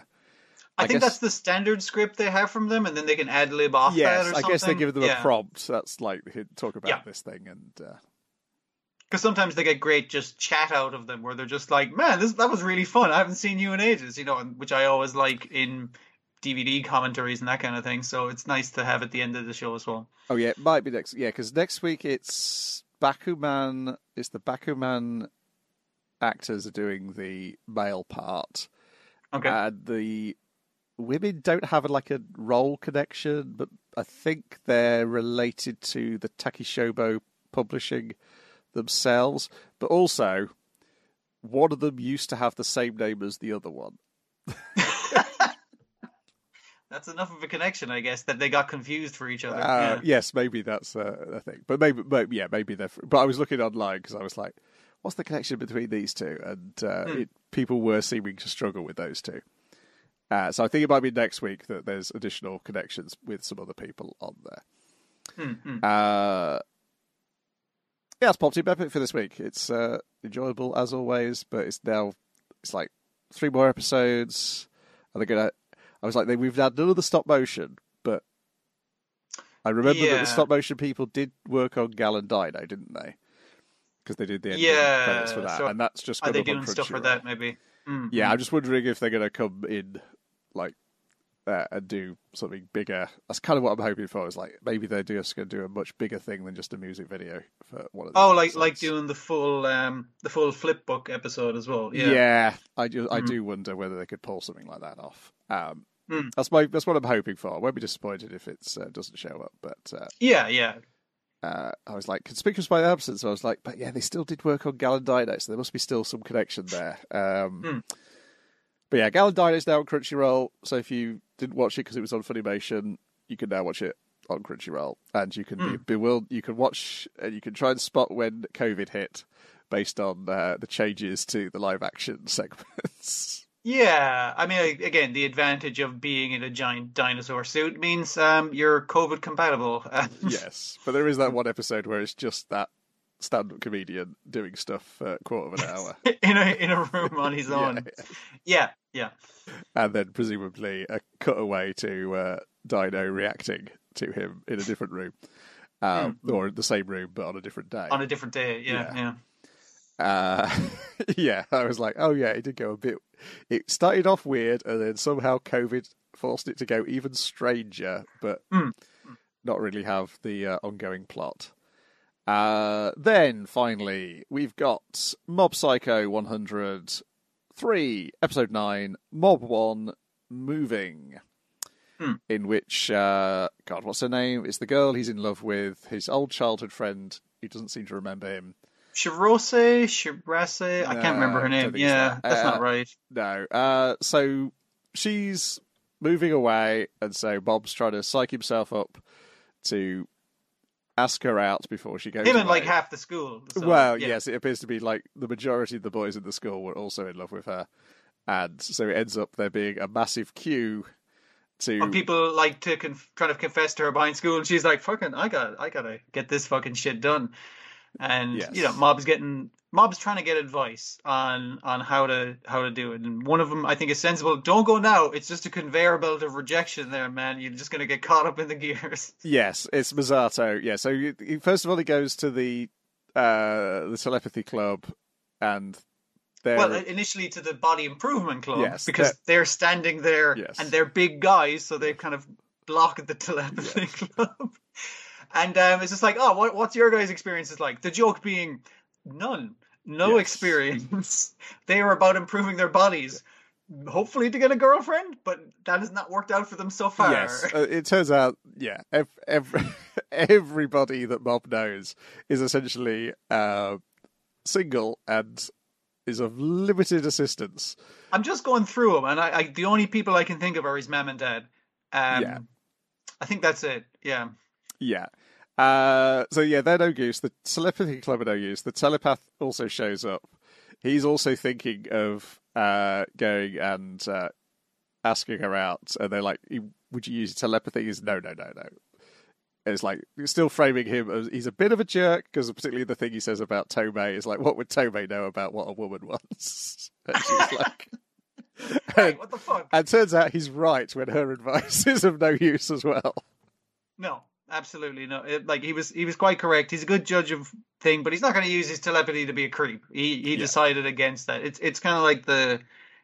I, I think guess- that's the standard script they have from them, and then they can ad lib off yes, that or something. I guess they give them yeah. a prompt. That's like talk about Yeah. this thing, and uh, Because sometimes they get great just chat out of them, where they're just like, "Man, this that was really fun. I haven't seen you in ages," you know, which I always like in DVD commentaries and that kind of thing. So it's nice to have at the end of the show as well. oh yeah, it might be next. Yeah, because next week it's Bakuman. It's the Bakuman actors are doing the male part, Okay. and the women don't have like a role connection, but I think they're related to the Takeshobo publishing themselves. But also, one of them used to have the same name as the other one. [LAUGHS] That's enough of a connection, I guess, that they got confused for each other. Uh, yeah. Yes, maybe that's uh, a thing. But maybe, maybe, yeah, maybe they're. But I was looking online because I was like, "What's the connection between these two? And uh, Hmm. it, people were seeming to struggle with those two. Uh, so I think it might be next week that there's additional connections with some other people on there. Mm, mm. Uh, yeah, it's Pop Team Epic for this week. It's uh, enjoyable as always, but it's now it's like three more episodes, and they're gonna. I was like, they, we've had none of the stop motion, but I remember that the stop motion people did work on Gal and Dino, didn't they? Because they did the Yeah, credits for that, so and that's just Are they doing stuff for that? Maybe. Mm, Yeah, mm. I'm just wondering if they're going to come in like uh, and do something bigger. That's kind of what I'm hoping for. Is like maybe they're just going to do a much bigger thing than just a music video for one of. Oh, like like doing the full um the full flip book episode as well. Yeah. Yeah, I do. I Mm. do wonder whether they could pull something like that off. Um, Mm. That's my. That's what I'm hoping for. I won't be disappointed if it uh, doesn't show up. But uh, Yeah, yeah. uh, I was like conspicuous by absence. I was like, but yeah, they still did work on Gal and Dino, so there must be still some connection there. Um, Hmm. But yeah, Gal and Dino is now on Crunchyroll. So if you didn't watch it because it was on Funimation, you can now watch it on Crunchyroll, and you can Hmm. be bewildered. You can watch and you can try and spot when COVID hit based on uh, the changes to the live action [LAUGHS] segments. Yeah, I mean, again, the advantage of being in a giant dinosaur suit means um, you're COVID compatible. [LAUGHS] yes, but there is that one episode where it's just that stand-up comedian doing stuff for a quarter of an hour. [LAUGHS] in a in a room on his [LAUGHS] Yeah, own. Yeah, yeah. and then presumably a cutaway to uh, Dino reacting to him in a different room, um, or the same room but on a different day. On a different day. Yeah, Yeah. yeah. Uh, [LAUGHS] yeah, I was like, oh yeah, it did go a bit. It started off weird, and then somehow COVID forced it to go even stranger. But Mm. not really have the uh, ongoing plot. Uh, then finally, we've got Mob Psycho 103, episode 9, Mob 1, Moving. Hmm. In which, uh, God, what's her name? It's the girl he's in love with, his old childhood friend. He doesn't seem to remember him. Shirose, Shirase, I can't remember her No, name. Yeah, that. that's Uh, not right. No. Uh, so she's moving away, and so Mob's trying to psych himself up to ask her out before she goes Him and like half the school. so, well, yeah. yes, it appears to be like the majority of the boys in the school were also in love with her, and so it ends up there being a massive queue to When people like to conf- trying to confess to her behind school, and she's like, "Fucking, I got, I gotta get this fucking shit done." And Yes. you know, Mob's getting, Mob's trying to get advice on on how to how to do it. And one of them, I think, is sensible. Don't go now. It's just a conveyor belt of rejection, there, man. You're just gonna get caught up in the gears. [LAUGHS] Yes, it's Mazzato. Yeah, so you, first of all, he goes to the uh, the telepathy club, and there. Well, initially to the body improvement club Yes, because that- they're standing there Yes. and they're big guys, so they kind of block the telepathy [LAUGHS] club. And um, it's just like, oh, what, what's your guys' experiences like? The joke being none, no Yes. experience. [LAUGHS] they are about improving their bodies, hopefully to get a girlfriend, but that has not worked out for them so far. Yes, uh, it turns out, yeah, ev- every, [LAUGHS] everybody that Mob knows is essentially uh, single and is of limited assistance. I'm just going through them, and I, I the only people I can think of are his mom and dad. Um, Yeah. I think that's it. Yeah. Yeah. Uh, so yeah, they're no use. The telepathy club are no use. The telepath also shows up. He's also thinking of uh, going and uh, asking her out, and they're like, "Would you use telepathy?" He's no, no, no, no. It's like still framing him as he's a bit of a jerk because particularly the thing he says about Tome is like, "What would Tome know about what a woman wants?" [LAUGHS] And she's [LAUGHS] like, and, what the fuck? and turns out he's right when her advice [LAUGHS] is of no use as well. No, absolutely not. It, like he was, he was quite correct. He's a good judge of thing, but he's not going to use his telepathy to be a creep. He he Yeah. decided against that. It's it's kind of like the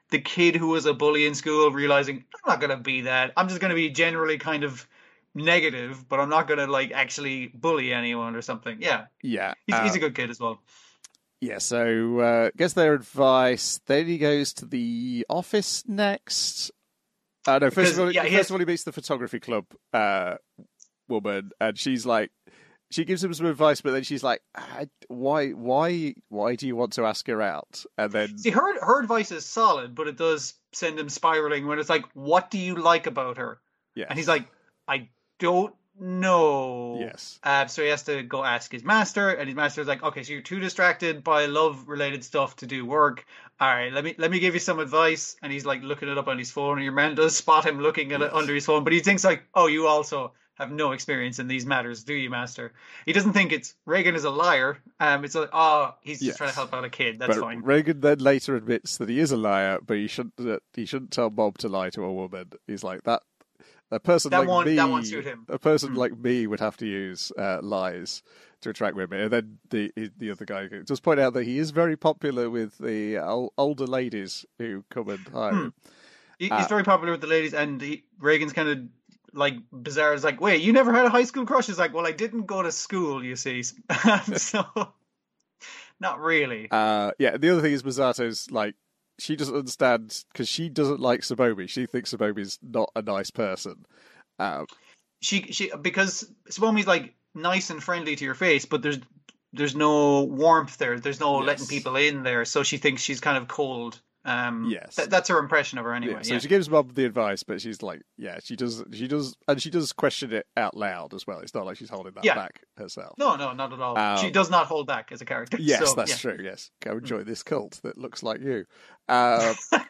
the kid who was a bully in school realizing I'm not going to be that. I'm just going to be generally kind of negative, but I'm not going to like actually bully anyone or something. Yeah, Yeah, he's, uh, he's a good kid as well. Yeah, so uh, gets their advice. Then he goes to the office next. Uh, no, first Because, of all, yeah, first of all, he meets the photography club uh, woman, and she's like, she gives him some advice, but then she's like, "Why, why, why do you want to ask her out?" And then, See, her her advice is solid, but it does send him spiraling when it's like, "What do you like about her?" yeah, And he's like, "I don't know." "Yes, Uh, so he has to go ask his master, and his master's like, "Okay, so you're too distracted by love-related stuff to do work. All right, let me let me give you some advice." And he's like looking it up on his phone, and your man does spot him looking at it under his phone, but he thinks like, "Oh, you also have no experience in these matters, do you, master?" He doesn't think it's Reigen is a liar. Um, it's like, oh, he's just Yes. trying to help out a kid. That's but fine. Reigen then later admits that he is a liar, but he shouldn't. That he shouldn't tell Mob to lie to a woman. He's like that. A person That like me, that won't suit him. a person Hmm. like me would have to use uh, lies to attract women. And then the the other guy just point out that he is very popular with the older ladies who come and hire Hmm. him. He, Uh, he's very popular with the ladies, and he, Reigen's kind of like bizarre. It's like, wait, you never had a high school crush? He's like, well, I didn't go to school, you see, [LAUGHS] so not really. Uh, yeah, the other thing is Mazato's like she doesn't understand because she doesn't like Tsubomi. She thinks Tsubomi's not a nice person. Uh, she she because Tsubomi's like nice and friendly to your face, but there's there's no warmth there. There's no Yes. letting people in there, so she thinks she's kind of cold. Um, Yes. th- that's her impression of her anyway. Yeah, so yeah. she gives Mob the advice, but she's like, yeah, she does, she does, and she does question it out loud as well. It's not like she's holding that Yeah. back herself. No, no, not at all. Um, she does not hold back as a character. Yes, so, that's yeah. true. Yes, go enjoy this cult that looks like you. Uh, [LAUGHS]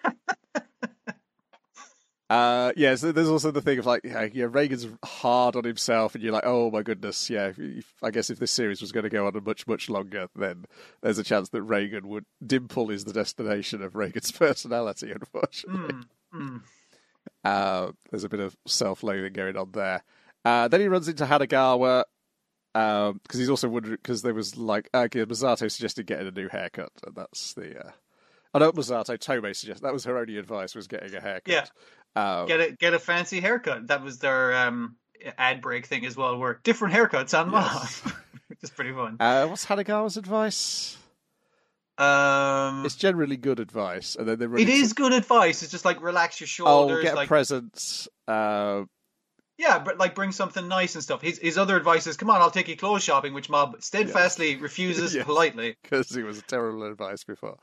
uh, yeah, so there's also the thing of like, yeah, yeah, Reigen's hard on himself, and you're like, oh my goodness, yeah. If, if, I guess if this series was going to go on a much, much longer, then there's a chance that Reagan would dimple is the destination of Reigen's [LAUGHS] personality. Unfortunately. Mm, mm. Uh, there's a bit of self-loathing going on there. Uh, then he runs into Hanazawa because he's also wondering because there was like uh, Masato suggested getting a new haircut, and that's the. Uh... Oh no, Masato Tome suggested that was her only advice was getting a haircut. Yeah. Um, Get a get a fancy haircut. That was their um ad break thing as well, where different haircuts on Yes. which [LAUGHS] is pretty fun. Uh, what's Hanazawa's advice? Um, It's generally good advice, and then they run it into- good advice. It's just like relax your Oh, shoulders, get a like present. Uh, yeah, but like bring something nice and stuff. His his other advice is, come on, I'll take you clothes shopping, which Mob steadfastly refuses [LAUGHS] Yes. politely. because it was a terrible advice before.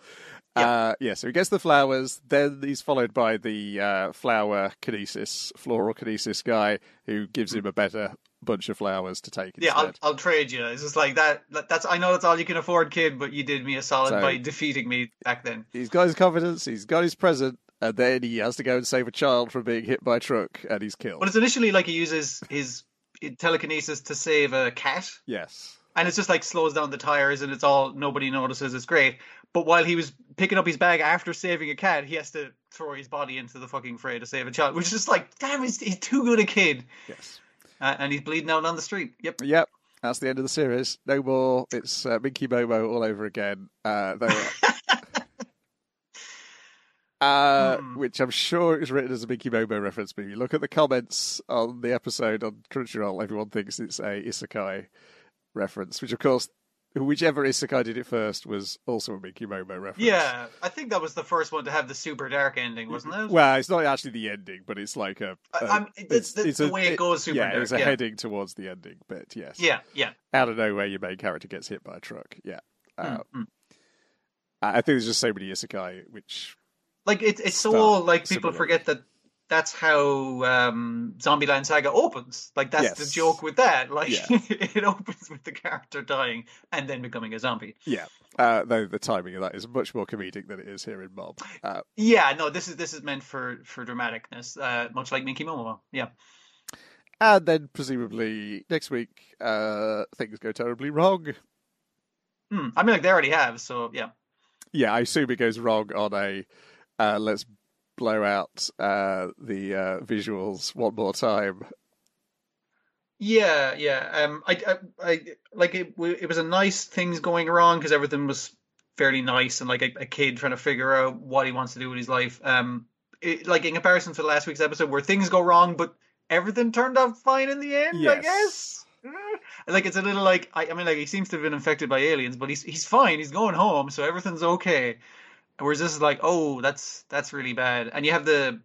Yeah. Uh, yeah, so he gets the flowers. Then he's followed by the uh, flower kinesis, floral kinesis guy, who gives him a better bunch of flowers to take Yeah, I'll. I'll trade you. It's just like that, that. That's I know that's all you can afford, kid, but you did me a solid So- by defeating me back then. He's got his confidence. He's got his present, and then he has to go and save a child from being hit by a truck, and he's killed. But it's initially like he uses his telekinesis to save a cat, yes. and it's just like slows down the tires, and it's all nobody notices. It's great. But while he was picking up his bag after saving a cat, he has to throw his body into the fucking fray to save a child, which is just like, damn, he's, he's too good a kid, Yes. uh, and he's bleeding out on the street. Yep. Yep. That's the end of the series. No more. It's uh, Minky Momo all over again. Uh, they were- [LAUGHS] uh, Hmm. Which I'm sure is written as a Minky Momo reference. But if you look at the comments on the episode on Crunchyroll, everyone thinks it's a isekai reference. Which, of course, whichever isekai did it first was also a Minky Momo reference. Yeah, I think that was the first one to have the super dark ending, wasn't it? Well, it's not actually the ending, but it's like a. I- a- I'm- it's- it's the way it goes super yeah, dark, it's a yeah. heading towards the ending but Yes. yeah, yeah. out of nowhere your main character gets hit by a truck. Yeah. Mm, mm. I I think there's just so many isekai, which Like it's it's so like people forget that that's how um Zombieland Saga opens. Like that's the joke with that. [LAUGHS] Like Yeah. [LAUGHS] it opens with the character dying and then becoming a zombie. yeah, uh, though the timing of that is much more comedic than it is here in Mob. Uh, Yeah, no, this is this is meant for for dramaticness, uh, much like Minky Momo. Yeah, and then presumably next week uh, things go terribly wrong. Hmm. I mean, like they already have. So yeah, Yeah, I assume it goes wrong on a uh, let's blow out uh, the uh, visuals one more time. yeah, yeah. Um, I, I, I like it. It was a nice things going wrong because everything was fairly nice and like a, a kid trying to figure out what he wants to do with his life. Um, it, like in comparison to last week's episode where things go wrong, but everything turned out fine in the end. I guess. Eh. Like it's a little like I, I mean, like he seems to have been infected by aliens, but he's he's fine. He's going home, so everything's okay. Whereas this is like, oh, that's that's really bad. And you have the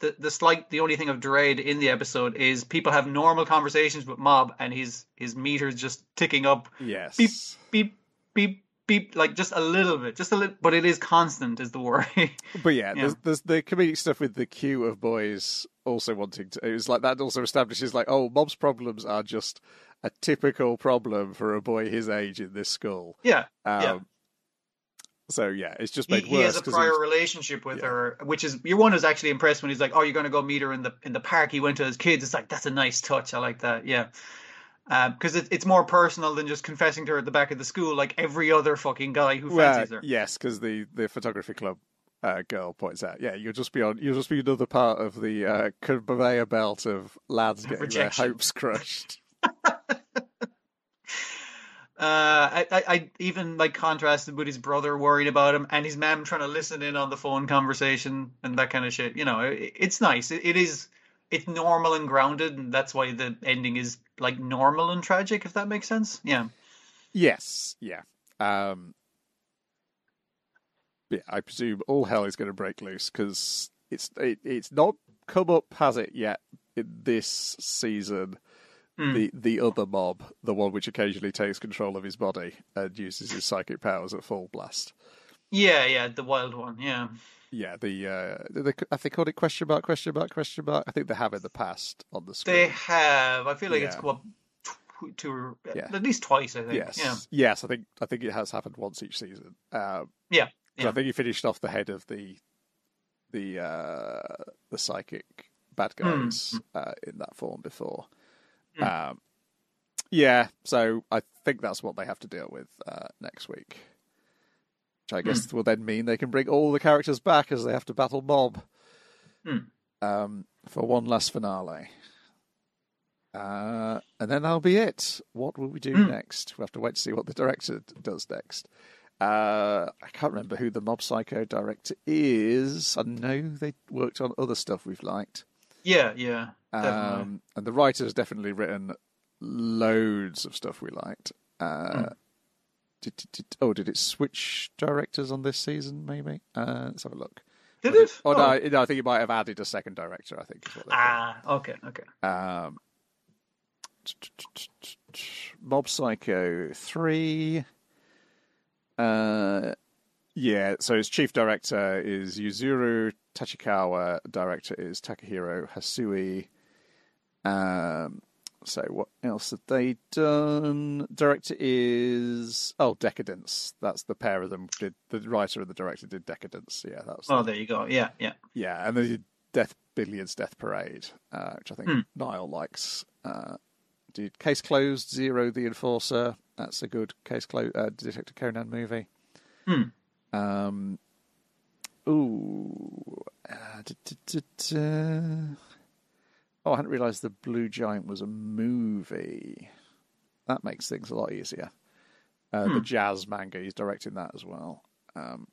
the the slight the only thing of dread in the episode is people have normal conversations with Mob, and his his meter's just ticking up, Yes. Beep. beep beep beep, like just a little bit, just a little, but it is constant. Is the worry? [LAUGHS] But yeah, Yeah. There's, there's the comedic stuff with the queue of boys also wanting to. It was like that also establishes like, oh, Mob's problems are just a typical problem for a boy his age in this school. yeah, Um, Yeah. So yeah, it's just he, made he worse has a prior relationship with Yeah. her, which is your one was actually impressed when he's like, "Oh, you're going to go meet her in the in the park." He went to his kids. It's like that's a nice touch. I like that. Yeah. Because it, it's more personal than just confessing to her at the back of the school, like every other fucking guy who well, fancies her. yes, because the the photography club. Uh, girl points out, yeah, you'll just be on. You'll just be another part of the uh, conveyor belt of lads getting Rejection. their hopes crushed. [LAUGHS] Uh, I, I, I even like contrasted with his brother worried about him and his mom trying to listen in on the phone conversation and that kind of shit. You know, it, it's nice. It, it is, it's normal and grounded, and that's why the ending is like normal and tragic. If that makes sense. Yeah. Yes, yeah. Um, yeah, I presume all hell is going to break loose because it's it, it's not come up, has it yet? In this season, Hmm. the the other mob, the one which occasionally takes control of his body and uses his psychic powers at full blast. Yeah, yeah, the wild one. Yeah. Yeah, the uh, they, have they called it question mark question mark question mark? I think they have in the past on the screen. They have. I feel like it's Yeah. up tw- two, Yeah. at least twice. I think. Yes, Yeah. yes, I think I think it has happened once each season. Um, Yeah, yeah. I think he finished off the head of the the uh, the psychic bad guys uh, in that form before. Hmm. Um, yeah, so I think that's what they have to deal with uh, next week. Which I guess will then mean they can bring all the characters back as they have to battle Mob Hmm. um, for one last finale. Uh, and then that'll be it. What will we do Hmm. next? We'll have to wait to see what the director does next. Uh, I can't remember who the Mob Psycho director is. I know they worked on other stuff we've liked. Yeah, yeah. Um, and the writer's definitely written loads of stuff we liked. Uh, Hmm. did, did, did, oh, did it switch directors on this season? Maybe. Uh, let's have a look. Did Was it? Oh, no, no, I think it might have added a second director. I think. Ah, okay, okay. Um, Mob Psycho 3. Uh, yeah, so his chief director is Yuzuru Tachikawa, director is Takahiro Hasui. Um, so what else have they done? Director is oh Decadence. That's the pair of them did the writer and the director did Decadence. Yeah, that was Oh, there you go. Yeah, yeah. yeah, and they did Death Billiards Death Parade, uh, which I think Hmm. Niall likes. Uh, did Case Closed Zero the Enforcer. That's a good Case Closed uh, Detective Conan movie. Hmm. Um, ooh, uh, oh, I hadn't realised the Blue Giant was a movie. That makes things a lot easier. Uh, The Hmm. jazz manga, he's directing that as well. Um,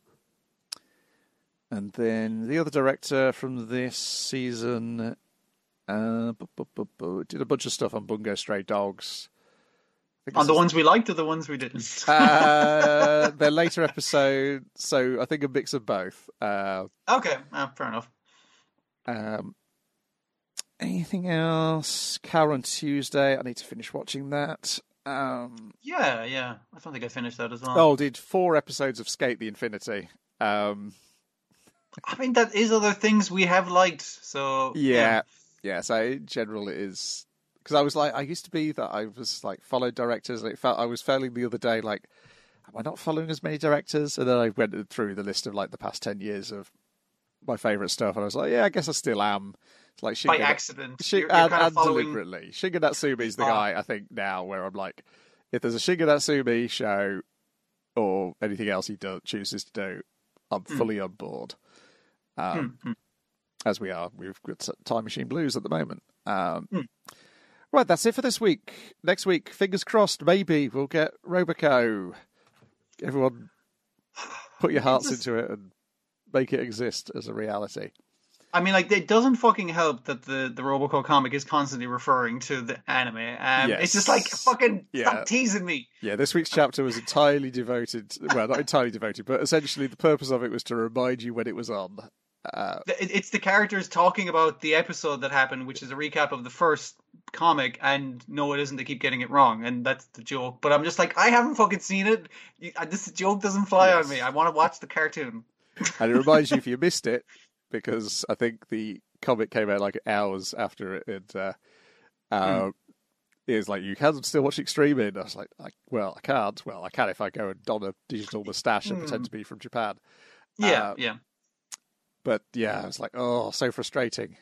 and then the other director from this season uh, bu- bu- bu- did a bunch of stuff on Bungo Stray Dogs. On the ones we liked or the ones we didn't? [LAUGHS] uh, their later episode, so I think a mix of both. Uh, okay, uh, fair enough. um, anything else? Cow on Tuesday. I need to finish watching that. Um, Yeah, yeah. I don't think I finished that as well. oh, did four episodes of SK8 the Infinity. Um, I mean, that is other things we have liked. So yeah, yeah. So in general, it is because I was like, I used to be that I was like followed directors, and it felt I was failing the other day like, am I not following as many directors? And then I went through the list of like the past ten years of my favorite stuff, and I was like, yeah, I guess I still am. It's like by Shingo- accident, you're, you're and, kind of and following. deliberately. Shingo Natsume's the Ah. guy I think now where I'm like, if there's a Shiga Natsumi show or anything else he do, chooses to do, I'm Hmm. fully on board. Um, hmm. As we are, we've got Time Machine Blues at the moment. Um, Hmm. Right, that's it for this week. Next week, fingers crossed, maybe we'll get Roboco. Everyone, put your hearts into it and make it exist as a reality. I mean, like, it doesn't fucking help that the the Roboco comic is constantly referring to the anime. Um, Yes. It's just like fucking Yeah. stop teasing me. Yeah, this week's chapter was entirely devoted. Well, not entirely devoted, but essentially the purpose of it was to remind you when it was on. Uh, It's the characters talking about the episode that happened, which is a recap of the first comic, and no, it isn't. They keep getting it wrong, and that's the joke. But I'm just like, I haven't fucking seen it. Uh, this joke doesn't fly Yes. on me. I want to watch the cartoon. and it reminds you if you missed it, because I think the comic came out like hours after it. Uh, uh, It was like, you can still watch it streaming. I was like, I, well, I can't. Well, I can if I go and don a digital [LAUGHS] moustache and pretend to be from Japan. Yeah, Uh, yeah. But yeah, I was like, oh, so frustrating.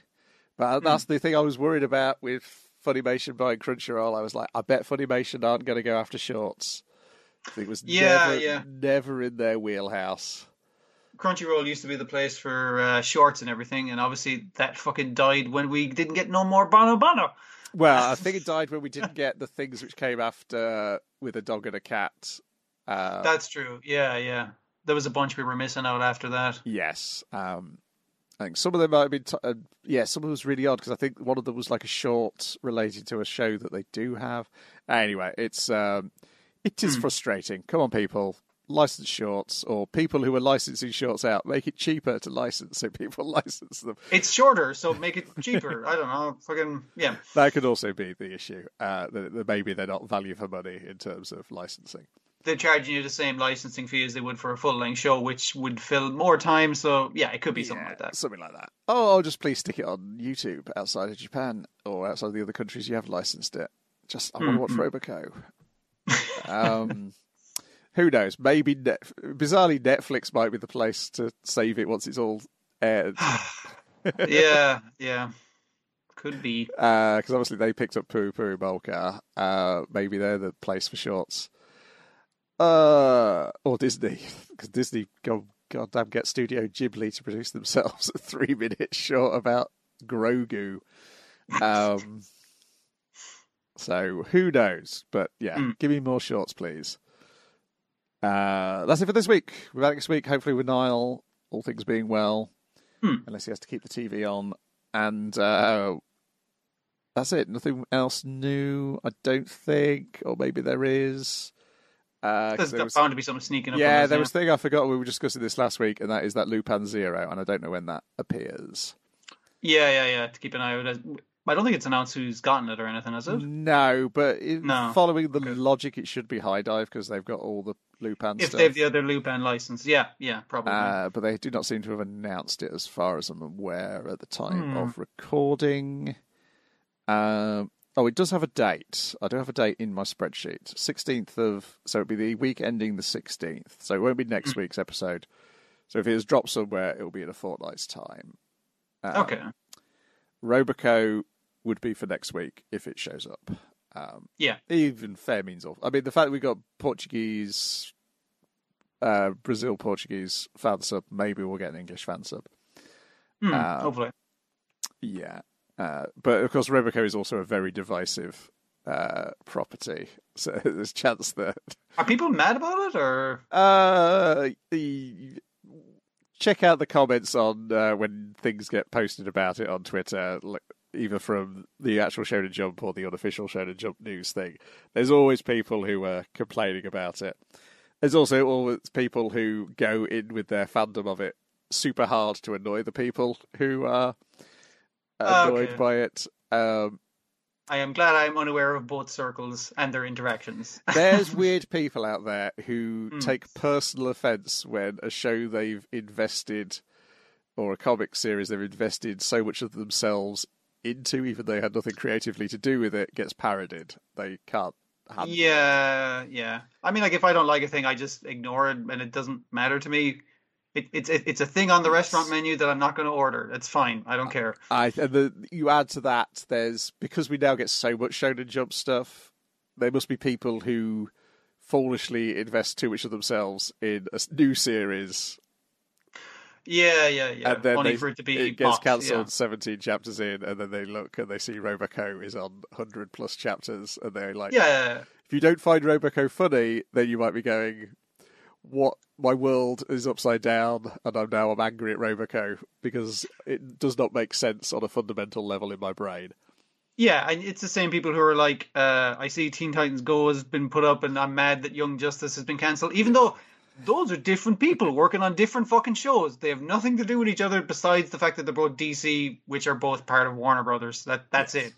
But that's the thing I was worried about with Funimation buying Crunchyroll. I was like, I bet Funimation aren't going to go after shorts. It was Yeah, never, yeah. never in their wheelhouse. Crunchyroll used to be the place for uh, shorts and everything, and obviously that fucking died when we didn't get no more Bono Bono. Well, I [LAUGHS] think it died when we didn't get the things which came after with a dog and a cat. Uh, That's true. Yeah, yeah. There was a bunch we were missing out after that. Yes. Um, I think some of them might have been. T- uh, yeah, some of them was really odd because I think one of them was like a short related to a show that they do have. Anyway, it's um, it is frustrating. Come on, people, license shorts or people who are licensing shorts out, make it cheaper to license so [LAUGHS] people license them. It's shorter, so make it cheaper. I don't know. Fucking yeah. That could also be the issue. Uh, that, that maybe they're not value for money in terms of licensing. They're charging you the same licensing fee as they would for a full length show, which would fill more time. So yeah, it could be something like that. Something like that. Oh, just please stick it on YouTube outside of Japan or outside of the other countries you have licensed it. Just I want to watch Roboco. um, [LAUGHS] who knows? Maybe Net- bizarrely Netflix might be the place to save it once it's all aired. [SIGHS] yeah, yeah. Could be. Because obviously they picked up Pui Pui Molcar. Uh, maybe they're the place for shorts. Uh, or Disney, [LAUGHS] because Disney go goddamn get Studio Ghibli to produce themselves [LAUGHS] a three minute short about Grogu. Um, [LAUGHS] so who knows? But yeah, Mm. give me more shorts, please. Uh, that's it for this week. We're back next week, hopefully with Niall, all things being well, Hmm. unless he has to keep the TV on. and uh, that's it. Nothing else new, I don't think, or maybe there is. Uh, There's there was- bound to be something sneaking up. yeah, on us, there was a thing I forgot. We were discussing this last week, and that is that Lupin Zero, and I don't know when that appears. Yeah, yeah, yeah. To keep an eye out. I don't think it's announced who's gotten it or anything, is it? No, but it, No. following the Okay. logic, it should be HIDIVE because they've got all the Lupin If stuff. they have the other Lupin license, yeah, yeah, probably. Uh, but they do not seem to have announced it as far as I'm aware at the time Hmm. of recording. Um, oh, it does have a date. I do have a date in my spreadsheet. 16th of, so it'll be the week ending the 16th. So it won't be next Hmm. week's episode. So if it has dropped somewhere, it'll be in a fortnight's time. Um, okay. Robico would be for next week if it shows up. Um, Yeah. even fair means off. I mean, the fact that we got Portuguese, uh, Brazil Portuguese fan sub, maybe we'll get an English fan sub. Uh, hopefully. Yeah, uh, but of course, Roboco is also a very divisive uh, property, [LAUGHS] so there's a chance that Are people mad about it or? uh, the, check out the comments on uh, when things get posted about it on Twitter, like, either from the actual Shonen Jump or the unofficial Shonen Jump news thing. There's always people who are complaining about it. There's also always people who go in with their fandom of it super hard to annoy the people who are annoyed Okay. by it. Um, I am glad I'm unaware of both circles and their interactions. [LAUGHS] There's weird people out there who Hmm. take personal offence when a show they've invested or a comic series they've invested so much of themselves into, even though they had nothing creatively to do with it, gets parodied. They can't handle yeah, yeah. I mean, like if I don't like a thing, I just ignore it, and it doesn't matter to me. It, it's it, it's a thing on the restaurant menu that I'm not going to order. It's fine. I don't care. I and the, you add to that, there's because we now get so much Shonen Jump stuff. There must be people who foolishly invest too much of themselves in a new series, Yeah, yeah, yeah. and then Only they- for it to be it gets cancelled yeah. 17 chapters in, and then they look and they see Roboco is on 100 plus chapters, and they're like, Yeah, if you don't find Roboco funny, then you might be going, what? My world is upside down, and I'm now I'm angry at Roboco because it does not make sense on a fundamental level in my brain. yeah, and it's the same people who are like, uh, I see Teen Titans Go has been put up, and I'm mad that Young Justice has been cancelled, even though those are different people working on different fucking shows. They have nothing to do with each other besides the fact that they're both DC, which are both part of Warner Brothers. That that's it.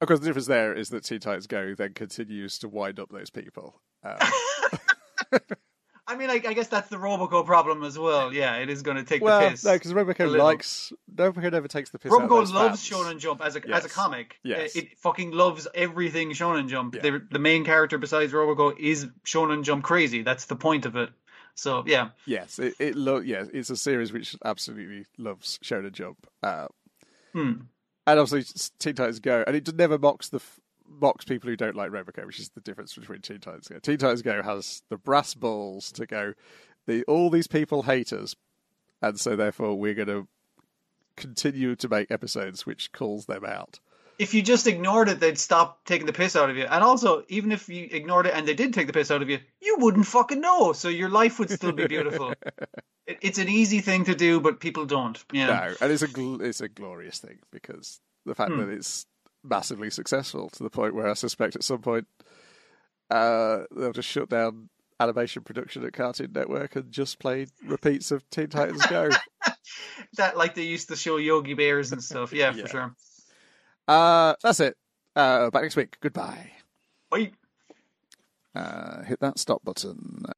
Of course, the difference there is that Teen Titans Go then continues to wind up those people. Um, [LAUGHS] I mean, I, I guess that's the Roboco problem as well. Yeah, it is going to take well, the piss. no, because Roboco likes Roboco never takes the piss. Roboco loves fans. Shonen Jump as a as a comic. Yes. It, it fucking loves everything Shonen Jump. Yeah. The, the main character besides Roboco is Shonen Jump crazy. That's the point of it. So yeah, Yes, it, it lo- yeah, it's a series which absolutely loves Shonen Jump. Uh, hmm. and obviously Teen Titans Go, and it never mocks the f- mocks people who don't like Roboco, which is the difference between Teen Titans Go. Teen Titans Go has the brass balls to go. The all these people hate us, and so therefore we're going to continue to make episodes which calls them out. if you just ignored it, they'd stop taking the piss out of you. And also, even if you ignored it and they did take the piss out of you, you wouldn't fucking know. So your life would still be beautiful. [LAUGHS] it, it's an easy thing to do, but people don't. Yeah. No, and it's a gl- it's a glorious thing because the fact Hmm. that it's massively successful to the point where I suspect at some point uh, they'll just shut down animation production at Cartoon Network and just play repeats of Teen Titans Go. [LAUGHS] That like they used to show Yogi Bears and stuff. Yeah, Yeah. for sure. Uh, that's it. Uh, back next week. Goodbye. Bye. Uh, hit that stop button.